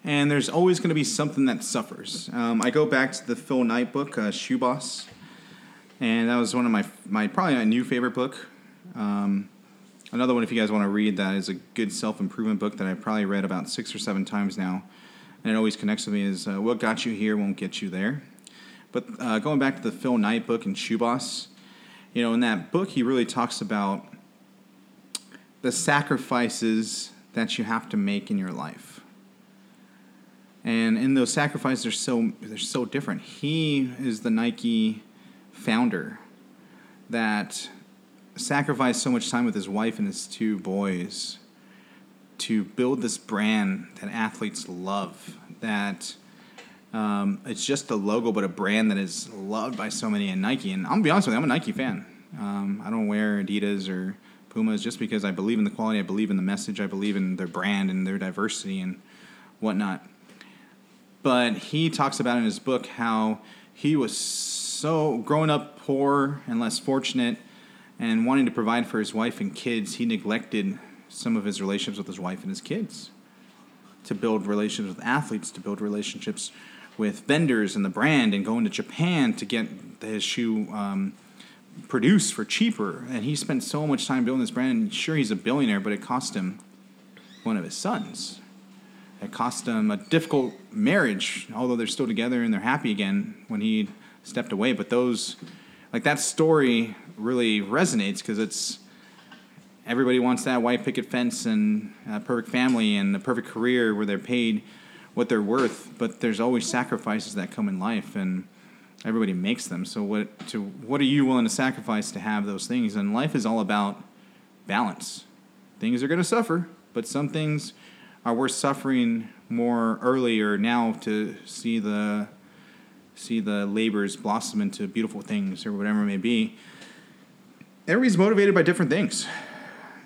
And there's always going to be something that suffers. Um, I go back to the Phil Knight book, uh, Shoe Boss, and that was one of my my probably my new favorite book. Um, another one, if you guys want to read that, is a good self improvement book that I've probably read about six or seven times now, and it always connects with me. Is uh, what got you here won't get you there. But uh, going back to the Phil Knight book and Shoe Boss, you know, in that book he really talks about the sacrifices that you have to make in your life. And in those sacrifices, they're so they're so different. He is the Nike founder that sacrificed so much time with his wife and his two boys to build this brand that athletes love. That um, it's just a logo, but a brand that is loved by so many in Nike. And I'm gonna be honest with you, I'm a Nike fan. Um, I don't wear Adidas or Pumas just because I believe in the quality, I believe in the message, I believe in their brand and their diversity and whatnot. But he talks about in his book how he was so growing up poor and less fortunate and wanting to provide for his wife and kids, he neglected some of his relationships with his wife and his kids to build relationships with athletes, to build relationships with vendors and the brand, and going to Japan to get his shoe um, produce for cheaper. And he spent so much time building this brand. And sure, he's a billionaire, but it cost him one of his sons. It cost him a difficult marriage, although they're still together and they're happy again when he stepped away. But those, like that story, really resonates because it's everybody wants that white picket fence and a perfect family and a perfect career where they're paid what they're worth. But there's always sacrifices that come in life and everybody makes them. So what to what are you willing to sacrifice to have those things? And life is all about balance. Things are going to suffer, but some things are worth suffering more earlier now to see the see the labors blossom into beautiful things or whatever it may be. Everybody's motivated by different things.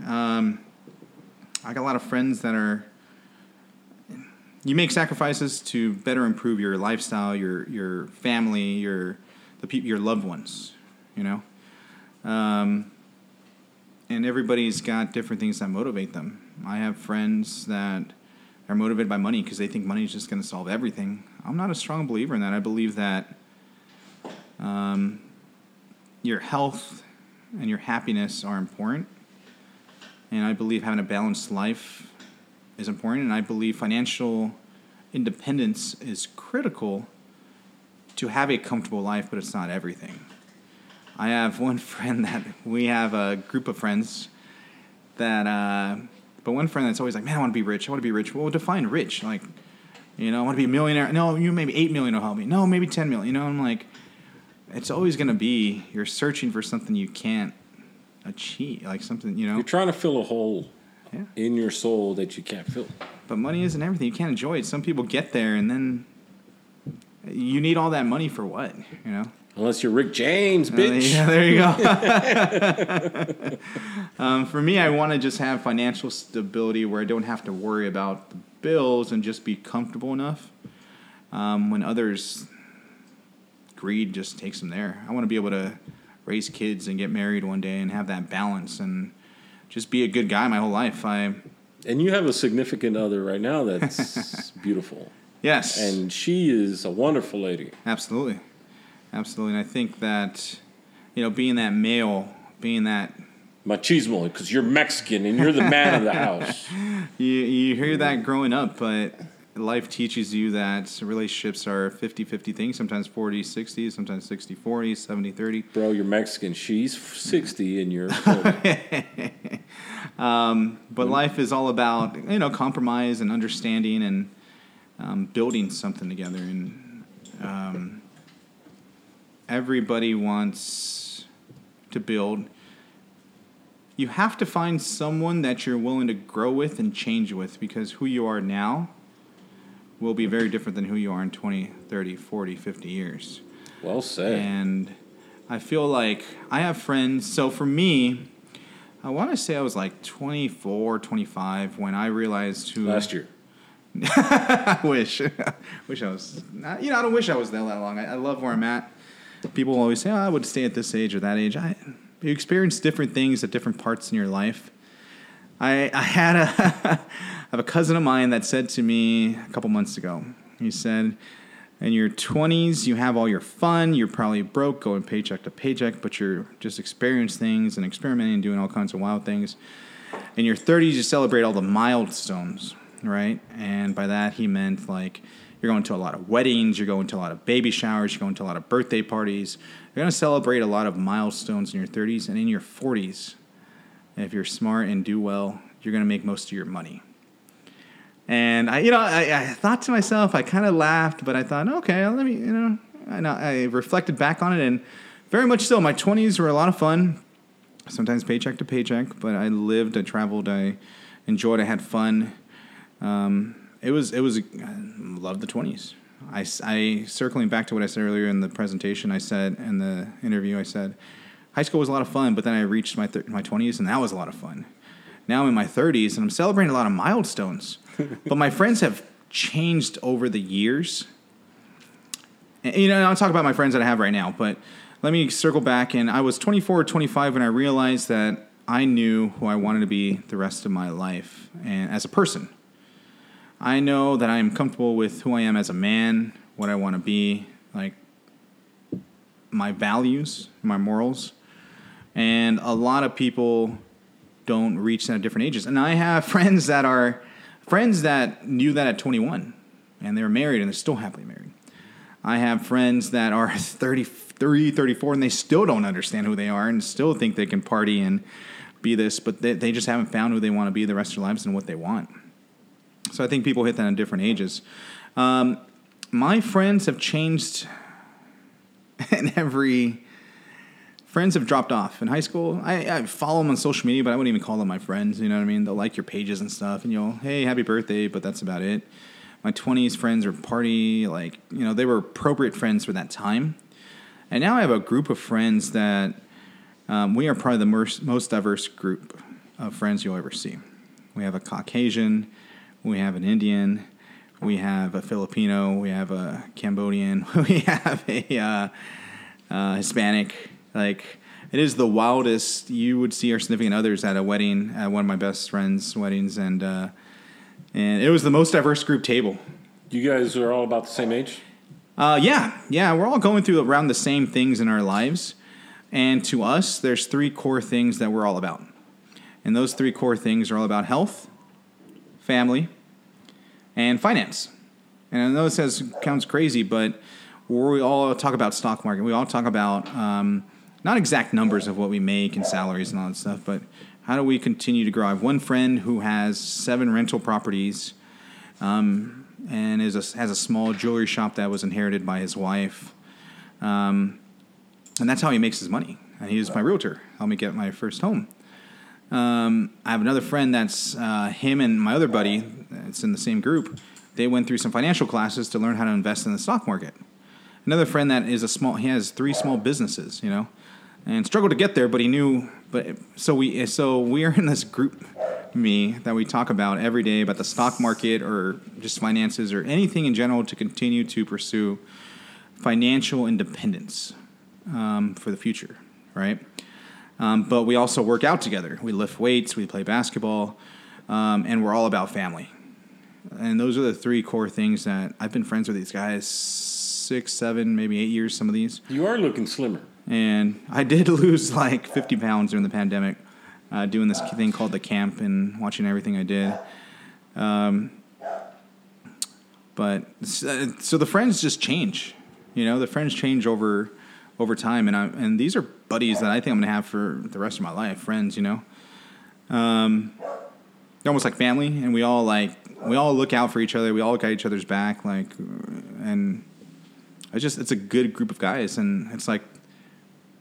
Um, I got a lot of friends that are you make sacrifices to better improve your lifestyle, your your family, your the people, your loved ones. You know, um, and everybody's got different things that motivate them. I have friends that are motivated by money because they think money is just going to solve everything. I'm not a strong believer in that. I believe that um, your health and your happiness are important, and I believe having a balanced life is important, and I believe financial independence is critical to have a comfortable life, but it's not everything. I have one friend that we have a group of friends that, uh, but one friend that's always like, man, I want to be rich. I want to be rich. Well, define rich. Like, you know, I want to be a millionaire. No, you maybe eight million will help me. No, maybe ten million. You know, I'm like, it's always going to be you're searching for something you can't achieve, like something you know. You're trying to fill a hole Yeah. in your soul that you can't fill. But money isn't everything. You can't enjoy it. Some people get there and then you need all that money for what? You know. Unless you're Rick James, Uh, bitch. yeah, there you go. um, for me, I want to just have financial stability where I don't have to worry about the bills and just be comfortable enough. Um, when others greed just takes them there, I want to be able to raise kids and get married one day and have that balance and just be a good guy my whole life. I And you have a significant other right now that's beautiful. yes, And she is a wonderful lady. Absolutely, absolutely. And I think that you know, being that male, being that Machismo, because you're Mexican and you're the man of the house. you you hear that growing up, but life teaches you that relationships are 50-50 things, sometimes 40-60, sometimes 60-40, 70-30. Bro, you're Mexican. She's 60 and you're 40. But life is all about you know compromise and understanding and um, building something together. And um, everybody wants to build. You have to find someone that you're willing to grow with and change with because who you are now will be very different than who you are in 20, 30, 40, 50 years. Well said. And I feel like I have friends. So for me, I want to say I was like 24, 25 when I realized who. Last year. I wish. wish I was. You know, I don't wish I was there that long. I, I love where I'm at. People always say, oh, I would stay at this age or that age. I, you experience different things at different parts in your life. I, I had a, have a cousin of mine that said to me a couple months ago, he said, in your 20s, you have all your fun. You're probably broke, going paycheck to paycheck, but you're just experiencing things and experimenting and doing all kinds of wild things. In your 30s, you celebrate all the milestones, right? And by that, he meant like you're going to a lot of weddings, you're going to a lot of baby showers, you're going to a lot of birthday parties. You're going to celebrate a lot of milestones in your 30s and in your 40s. If you're smart and do well, you're going to make most of your money. And I, you know, I, I thought to myself, I kind of laughed, but I thought, okay, let me, you know, I, I reflected back on it, and very much so. My 20s were a lot of fun, sometimes paycheck to paycheck, but I lived, I traveled, I enjoyed, I had fun. Um, it was, it was, I loved the 20s. I, I, circling back to what I said earlier in the presentation, I said, in the interview, I said, high school was a lot of fun, but then I reached my, thir- my 20s, and that was a lot of fun. Now I'm in my 30s, and I'm celebrating a lot of milestones. but my friends have changed over the years. And, you know, I'll talk about my friends that I have right now, but let me circle back. And I was 24 or 25 when I realized that I knew who I wanted to be the rest of my life and as a person. I know that I am comfortable with who I am as a man, what I want to be, like my values, my morals. And a lot of people don't reach that at different ages. And I have friends that are friends that knew that at 21 and they were married and they're still happily married. I have friends that are 33, 34 and they still don't understand who they are and still think they can party and be this, but they, they just haven't found who they want to be the rest of their lives and what they want. So I think people hit that at different ages. Um, my friends have changed in every friends have dropped off in high school. I, I follow them on social media, but I wouldn't even call them my friends. You know what I mean? They'll like your pages and stuff, and you'll hey happy birthday, but that's about it. My twenties friends are party like you know they were appropriate friends for that time, and now I have a group of friends that um, we are probably the most, most diverse group of friends you'll ever see. We have a Caucasian, we have an Indian, we have a Filipino, we have a Cambodian, we have a uh, uh, Hispanic. Like it is the wildest. You would see our significant others at a wedding, at one of my best friends' weddings, and uh, and it was the most diverse group table. You guys are all about the same age. Uh, yeah, yeah, we're all going through around the same things in our lives, and to us, there's three core things that we're all about, and those three core things are all about health, family, and finance. And I know it says sounds crazy, but we all talk about stock market. We all talk about um, not exact numbers of what we make and salaries and all that stuff, but how do we continue to grow? I have one friend who has seven rental properties, um, and is a, has a small jewelry shop that was inherited by his wife, um, and that's how he makes his money. And he was my realtor, helped me get my first home. Um, I have another friend that's uh, him and my other buddy. It's in the same group. They went through some financial classes to learn how to invest in the stock market. Another friend that is a small. He has three small businesses. You know, and struggled to get there, but he knew. But so we so we are in this group me that we talk about every day about the stock market or just finances or anything in general to continue to pursue financial independence um, for the future, right? Um, but we also work out together. We lift weights, we play basketball, um, and we're all about family. And those are the three core things that I've been friends with these guys six, seven, maybe eight years. Some of these. You are looking slimmer. And I did lose like 50 pounds during the pandemic, uh, doing this thing called the camp and watching everything I did. Um, but so the friends just change, you know. The friends change over over time, and I and these are buddies that I think I'm gonna have for the rest of my life. Friends, you know. Um, they're almost like family, and we all like we all look out for each other. We all got each other's back, like, and it's just it's a good group of guys, and it's like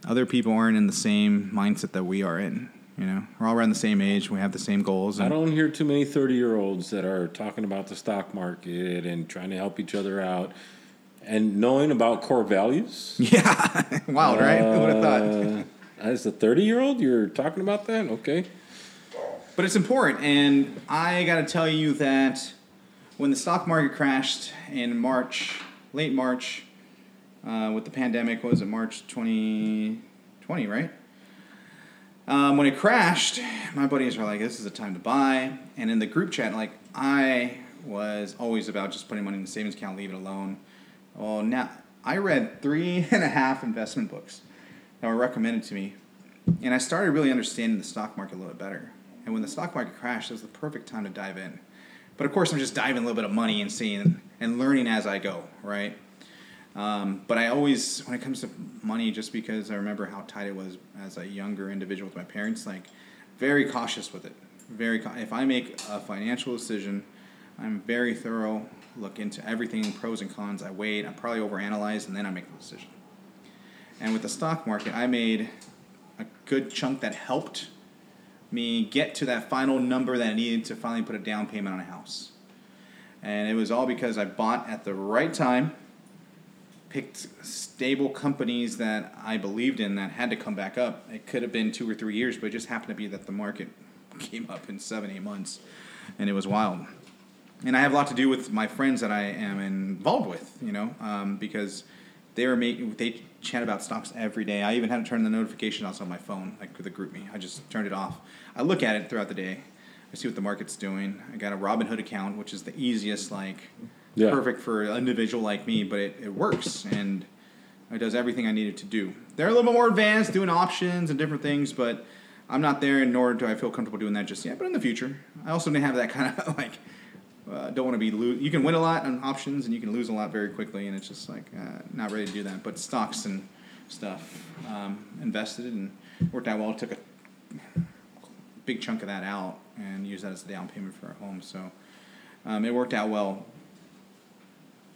other people aren't in the same mindset that we are in. You know, we're all around the same age. We have the same goals. I don't hear too many thirty-year-olds that are talking about the stock market and trying to help each other out and knowing about core values. Yeah, wild, uh, right? Who would have thought? As a thirty-year-old, you're talking about that? Okay. But it's important, and I got to tell you that when the stock market crashed in March, late March, uh, with the pandemic, was it March 2020, right? Um, when it crashed, my buddies were like, "This is a time to buy." And in the group chat, like I was always about just putting money in the savings account, leave it alone. Well, now I read three and a half investment books that were recommended to me, and I started really understanding the stock market a little bit better. And when the stock market crashed, it was the perfect time to dive in. But of course, I'm just diving a little bit of money and seeing and learning as I go, right? Um, but I always, when it comes to money, just because I remember how tight it was as a younger individual with my parents, like very cautious with it. Very, if I make a financial decision, I'm very thorough. Look into everything, pros and cons. I wait. I probably overanalyze, and then I make the decision. And with the stock market, I made a good chunk that helped me get to that final number that I needed to finally put a down payment on a house. And it was all because I bought at the right time, picked stable companies that I believed in that had to come back up. It could have been two or three years, but it just happened to be that the market came up in seven, eight months, and it was wild. And I have a lot to do with my friends that I am involved with, you know, um, because they were making they chat about stocks every day. I even had to turn the notifications off on my phone, like the GroupMe. I just turned it off. I look at it throughout the day. I see what the market's doing. I got a Robinhood account, which is the easiest, like yeah. perfect for an individual like me, but it, it works and it does everything I needed to do. They're a little bit more advanced, doing options and different things, but I'm not there, and nor do I feel comfortable doing that just yet. But in the future, I also didn't have that kind of like uh, don't want to be lose. You can win a lot on options, and you can lose a lot very quickly, and it's just like uh, not ready to do that. But stocks and stuff um, invested and worked out well. Took a big chunk of that out and used that as a down payment for a home. So um, it worked out well.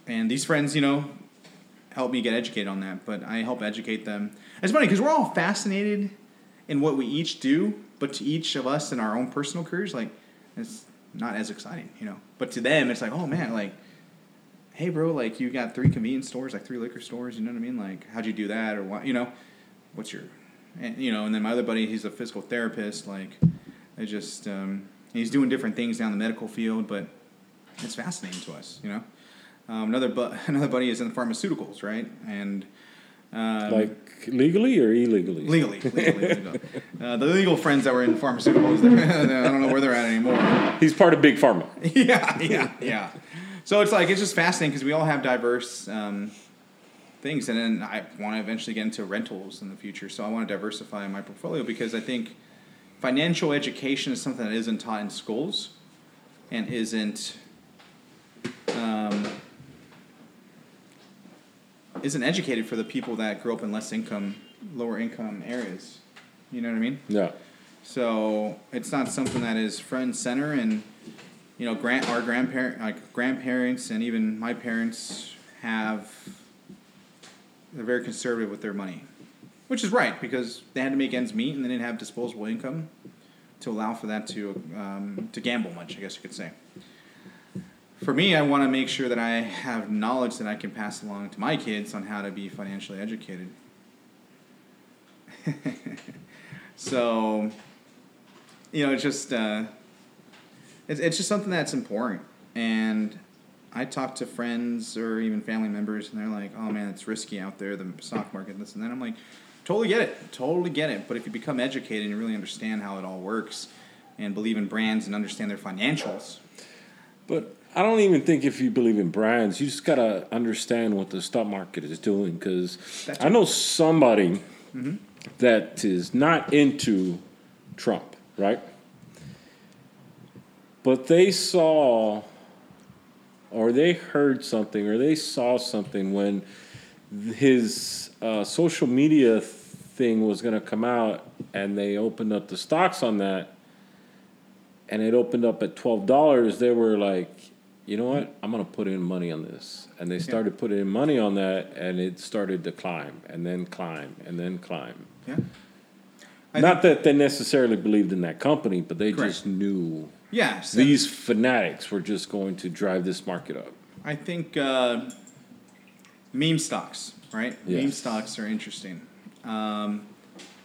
And these friends, you know, help me get educated on that. But I help educate them. It's funny because we're all fascinated in what we each do, but to each of us in our own personal careers, like it's not as exciting, you know. But to them, it's like, oh man, like, hey, bro, like you got three convenience stores, like three liquor stores. You know what I mean? Like, how'd you do that, or what? You know, what's your, and, you know. And then my other buddy, he's a physical therapist. Like, I just, um, he's doing different things down the medical field, but it's fascinating to us. You know, um, another bu- another buddy is in the pharmaceuticals, right? And um, like legally or illegally? legally, legally, legally. Uh, the legal friends that were in pharmaceuticals, I don't know where they're at anymore. He's part of big pharma. yeah, yeah, yeah. So it's like it's just fascinating because we all have diverse um, things, and then I want to eventually get into rentals in the future. So I want to diversify my portfolio because I think financial education is something that isn't taught in schools, and isn't um, isn't educated for the people that grew up in less income, lower income areas. You know what I mean? Yeah. So it's not something that is front and center, and you know, grand our grandparent, like grandparents, and even my parents have. They're very conservative with their money, which is right because they had to make ends meet, and they didn't have disposable income to allow for that to um, to gamble much. I guess you could say. For me, I want to make sure that I have knowledge that I can pass along to my kids on how to be financially educated. so, you know, it's just uh, it's it's just something that's important. And I talk to friends or even family members, and they're like, "Oh man, it's risky out there, the stock market, this and that." I'm like, totally get it, totally get it. But if you become educated and really understand how it all works, and believe in brands and understand their financials, But I don't even think if you believe in brands, you just gotta understand what the stock market is doing. Because I know somebody that is not into Trump, right? But they saw, or they heard something, or they saw something when his uh, social media thing was gonna come out, and they opened up the stocks on that and it opened up at twelve dollars, they were like, you know what, I'm gonna put in money on this, and they started putting in money on that, and it started to climb, and then climb, and then climb. yeah. I Not that they necessarily believed in that company, but they Correct. just knew Yeah, so these fanatics were just going to drive this market up. I think uh, meme stocks, right? Meme stocks are interesting. Um,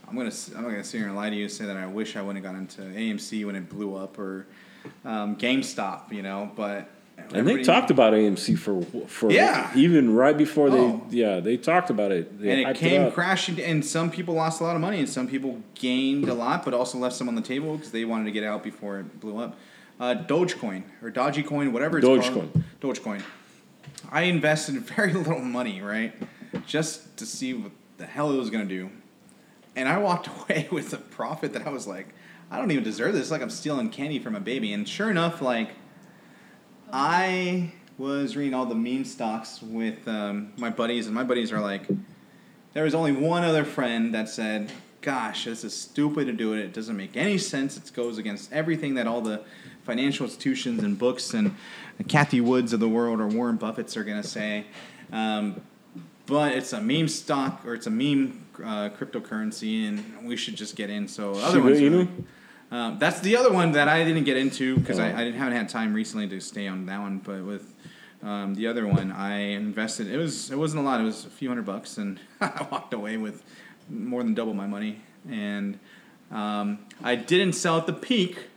I'm gonna I'm gonna sit here and lie to you and say that I wish I wouldn't have got into AMC when it blew up or um, GameStop, you know. But And they talked about AMC for for Yeah. even right before they Oh. yeah they talked about it. They and it came up. crashing, and some people lost a lot of money, and some people gained a lot, but also left some on the table because they wanted to get out before it blew up. Uh, Dogecoin or Dogecoin, whatever it's called. Dogecoin. Dogecoin. I invested very little money, right, just to see what the hell it was gonna do, and I walked away with a profit that I was like, I don't even deserve this. It's like I'm stealing candy from a baby, and sure enough, like I was reading all the meme stocks with um, my buddies, and my buddies are like, there was only one other friend that said, "Gosh, this is stupid to do it. It doesn't make any sense. It goes against everything that all the financial institutions and books and Cathie Woods of the world or Warren Buffett's are gonna say." Um, but it's a meme stock or it's a meme uh, cryptocurrency, and we should just get in. So other Shiba ones. are- Inu? Um, that's the other one that I didn't get into because I, Oh. I didn't haven't had time recently to stay on that one. But with um, the other one, I invested. It was it wasn't a lot. It was a few hundred bucks, and I walked away with more than double my money. And um, I didn't sell at the peak.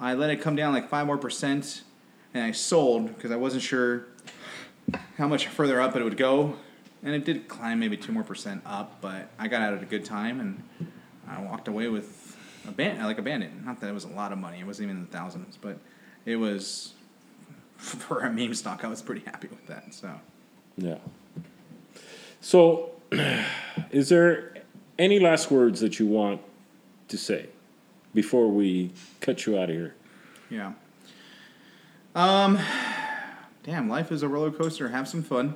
I let it come down like five more percent, and I sold because I wasn't sure how much further up it would go. And it did climb maybe two more percent up, but I got out at a good time and I walked away with a band like a bandit. Not that it was a lot of money; it wasn't even in the thousands, but it was for a meme stock. I was pretty happy with that. So Yeah. So, is there any last words that you want to say before we cut you out of here? yeah. Um, damn, life is a roller coaster. Have some fun.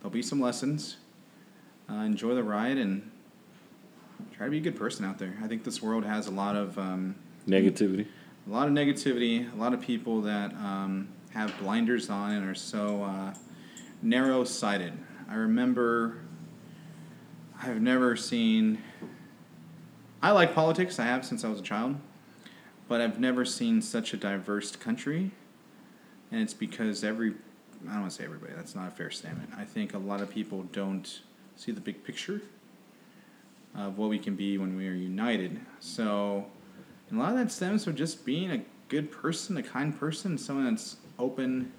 There'll be some lessons. Uh, enjoy the ride and try to be a good person out there. I think this world has a lot of um, Negativity. a lot of negativity, a lot of people that um, have blinders on and are so uh, narrow sighted. I remember I've never seen, I like politics, I have since I was a child, but I've never seen such a diverse country. And it's because every, I don't want to say everybody, that's not a fair statement. I think a lot of people don't see the big picture of what we can be when we are united. So, and a lot of that stems from just being a good person, a kind person, someone that's open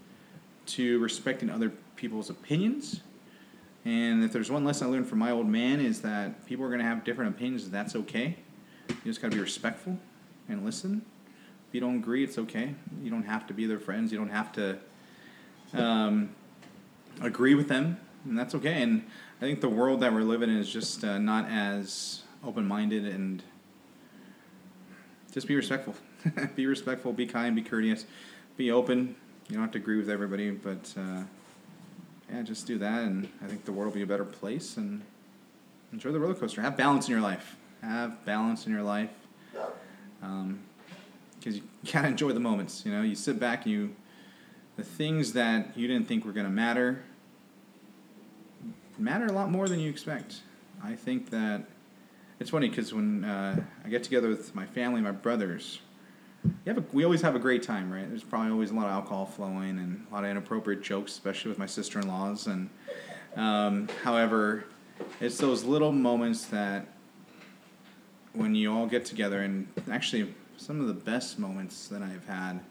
to respecting other people's opinions. And if there's one lesson I learned from my old man is that people are going to have different opinions. And that's okay. You just got to be respectful and listen. If you don't agree, it's okay. You don't have to be their friends. You don't have to um, agree with them, and that's okay. And I think the world that we're living in is just uh, not as open minded and just be respectful. be respectful, be kind, be courteous, be open. You don't have to agree with everybody, but uh, yeah, just do that, and I think the world will be a better place. And enjoy the roller coaster. Have balance in your life. Have balance in your life. Um, because you gotta enjoy the moments. You know, you sit back, you the things that you didn't think were gonna matter matter a lot more than you expect. I think that it's funny because when uh, I get together with my family, my brothers, a, we always have a great time, right? There's probably always a lot of alcohol flowing and a lot of inappropriate jokes, especially with my sister-in-laws. And um, however, it's those little moments that when you all get together, and actually some of the best moments that I've had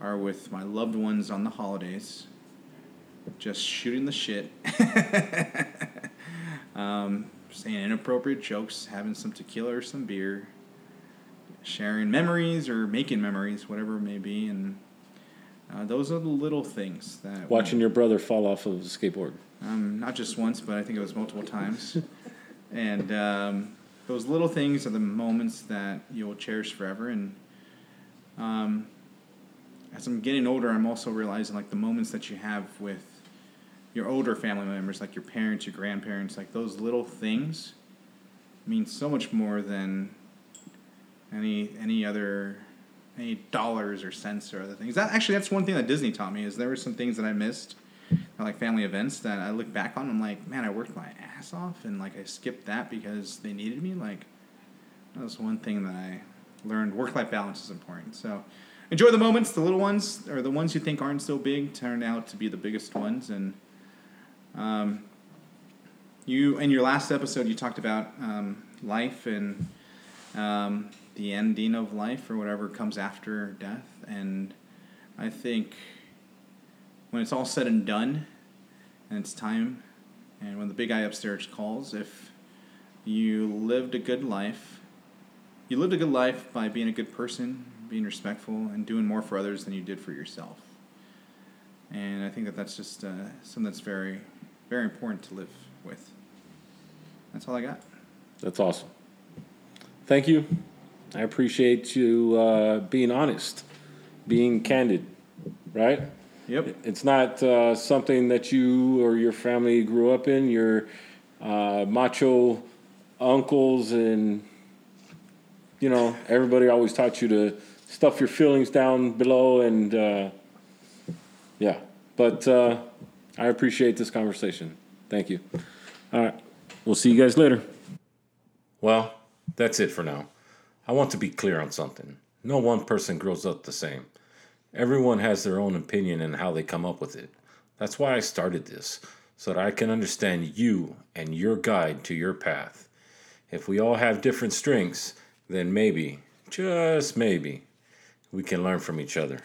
are with my loved ones on the holidays, just shooting the shit, um, saying inappropriate jokes, having some tequila or some beer, sharing memories or making memories, whatever it may be, and uh, those are the little things that watching your brother fall off of a skateboard. Um, not just once, but I think it was multiple times, and um, those little things are the moments that you'll cherish forever. And um, as I'm getting older, I'm also realizing like the moments that you have with your older family members, like your parents, your grandparents, like those little things mean so much more than any any other any dollars or cents or other things. That actually that's one thing that Disney taught me is there were some things that I missed, like family events that I look back on. I'm like, man, I worked my ass off and like I skipped that because they needed me. Like that was one thing that I learned. Work life balance is important. So enjoy the moments. The little ones or the ones you think aren't so big turn out to be the biggest ones. And um, you in your last episode you talked about um, life and um, the ending of life or whatever comes after death. And I think when it's all said and done and it's time and when the big guy upstairs calls, if you lived a good life, you lived a good life by being a good person, being respectful, and doing more for others than you did for yourself. And I think that that's just uh, something that's very, very important to live with. That's all I got. That's awesome. Thank you. I appreciate you uh, being honest, being candid, right? Yep. It's not uh, something that you or your family grew up in. Your uh, macho uncles and you know everybody always taught you to stuff your feelings down below and uh, yeah. But uh, I appreciate this conversation. Thank you. All right. We'll see you guys later. Well, that's it for now. I want to be clear on something. No one person grows up the same. Everyone has their own opinion and how they come up with it. That's why I started this, so that I can understand you and your guide to your path. If we all have different strengths, then maybe, just maybe, we can learn from each other.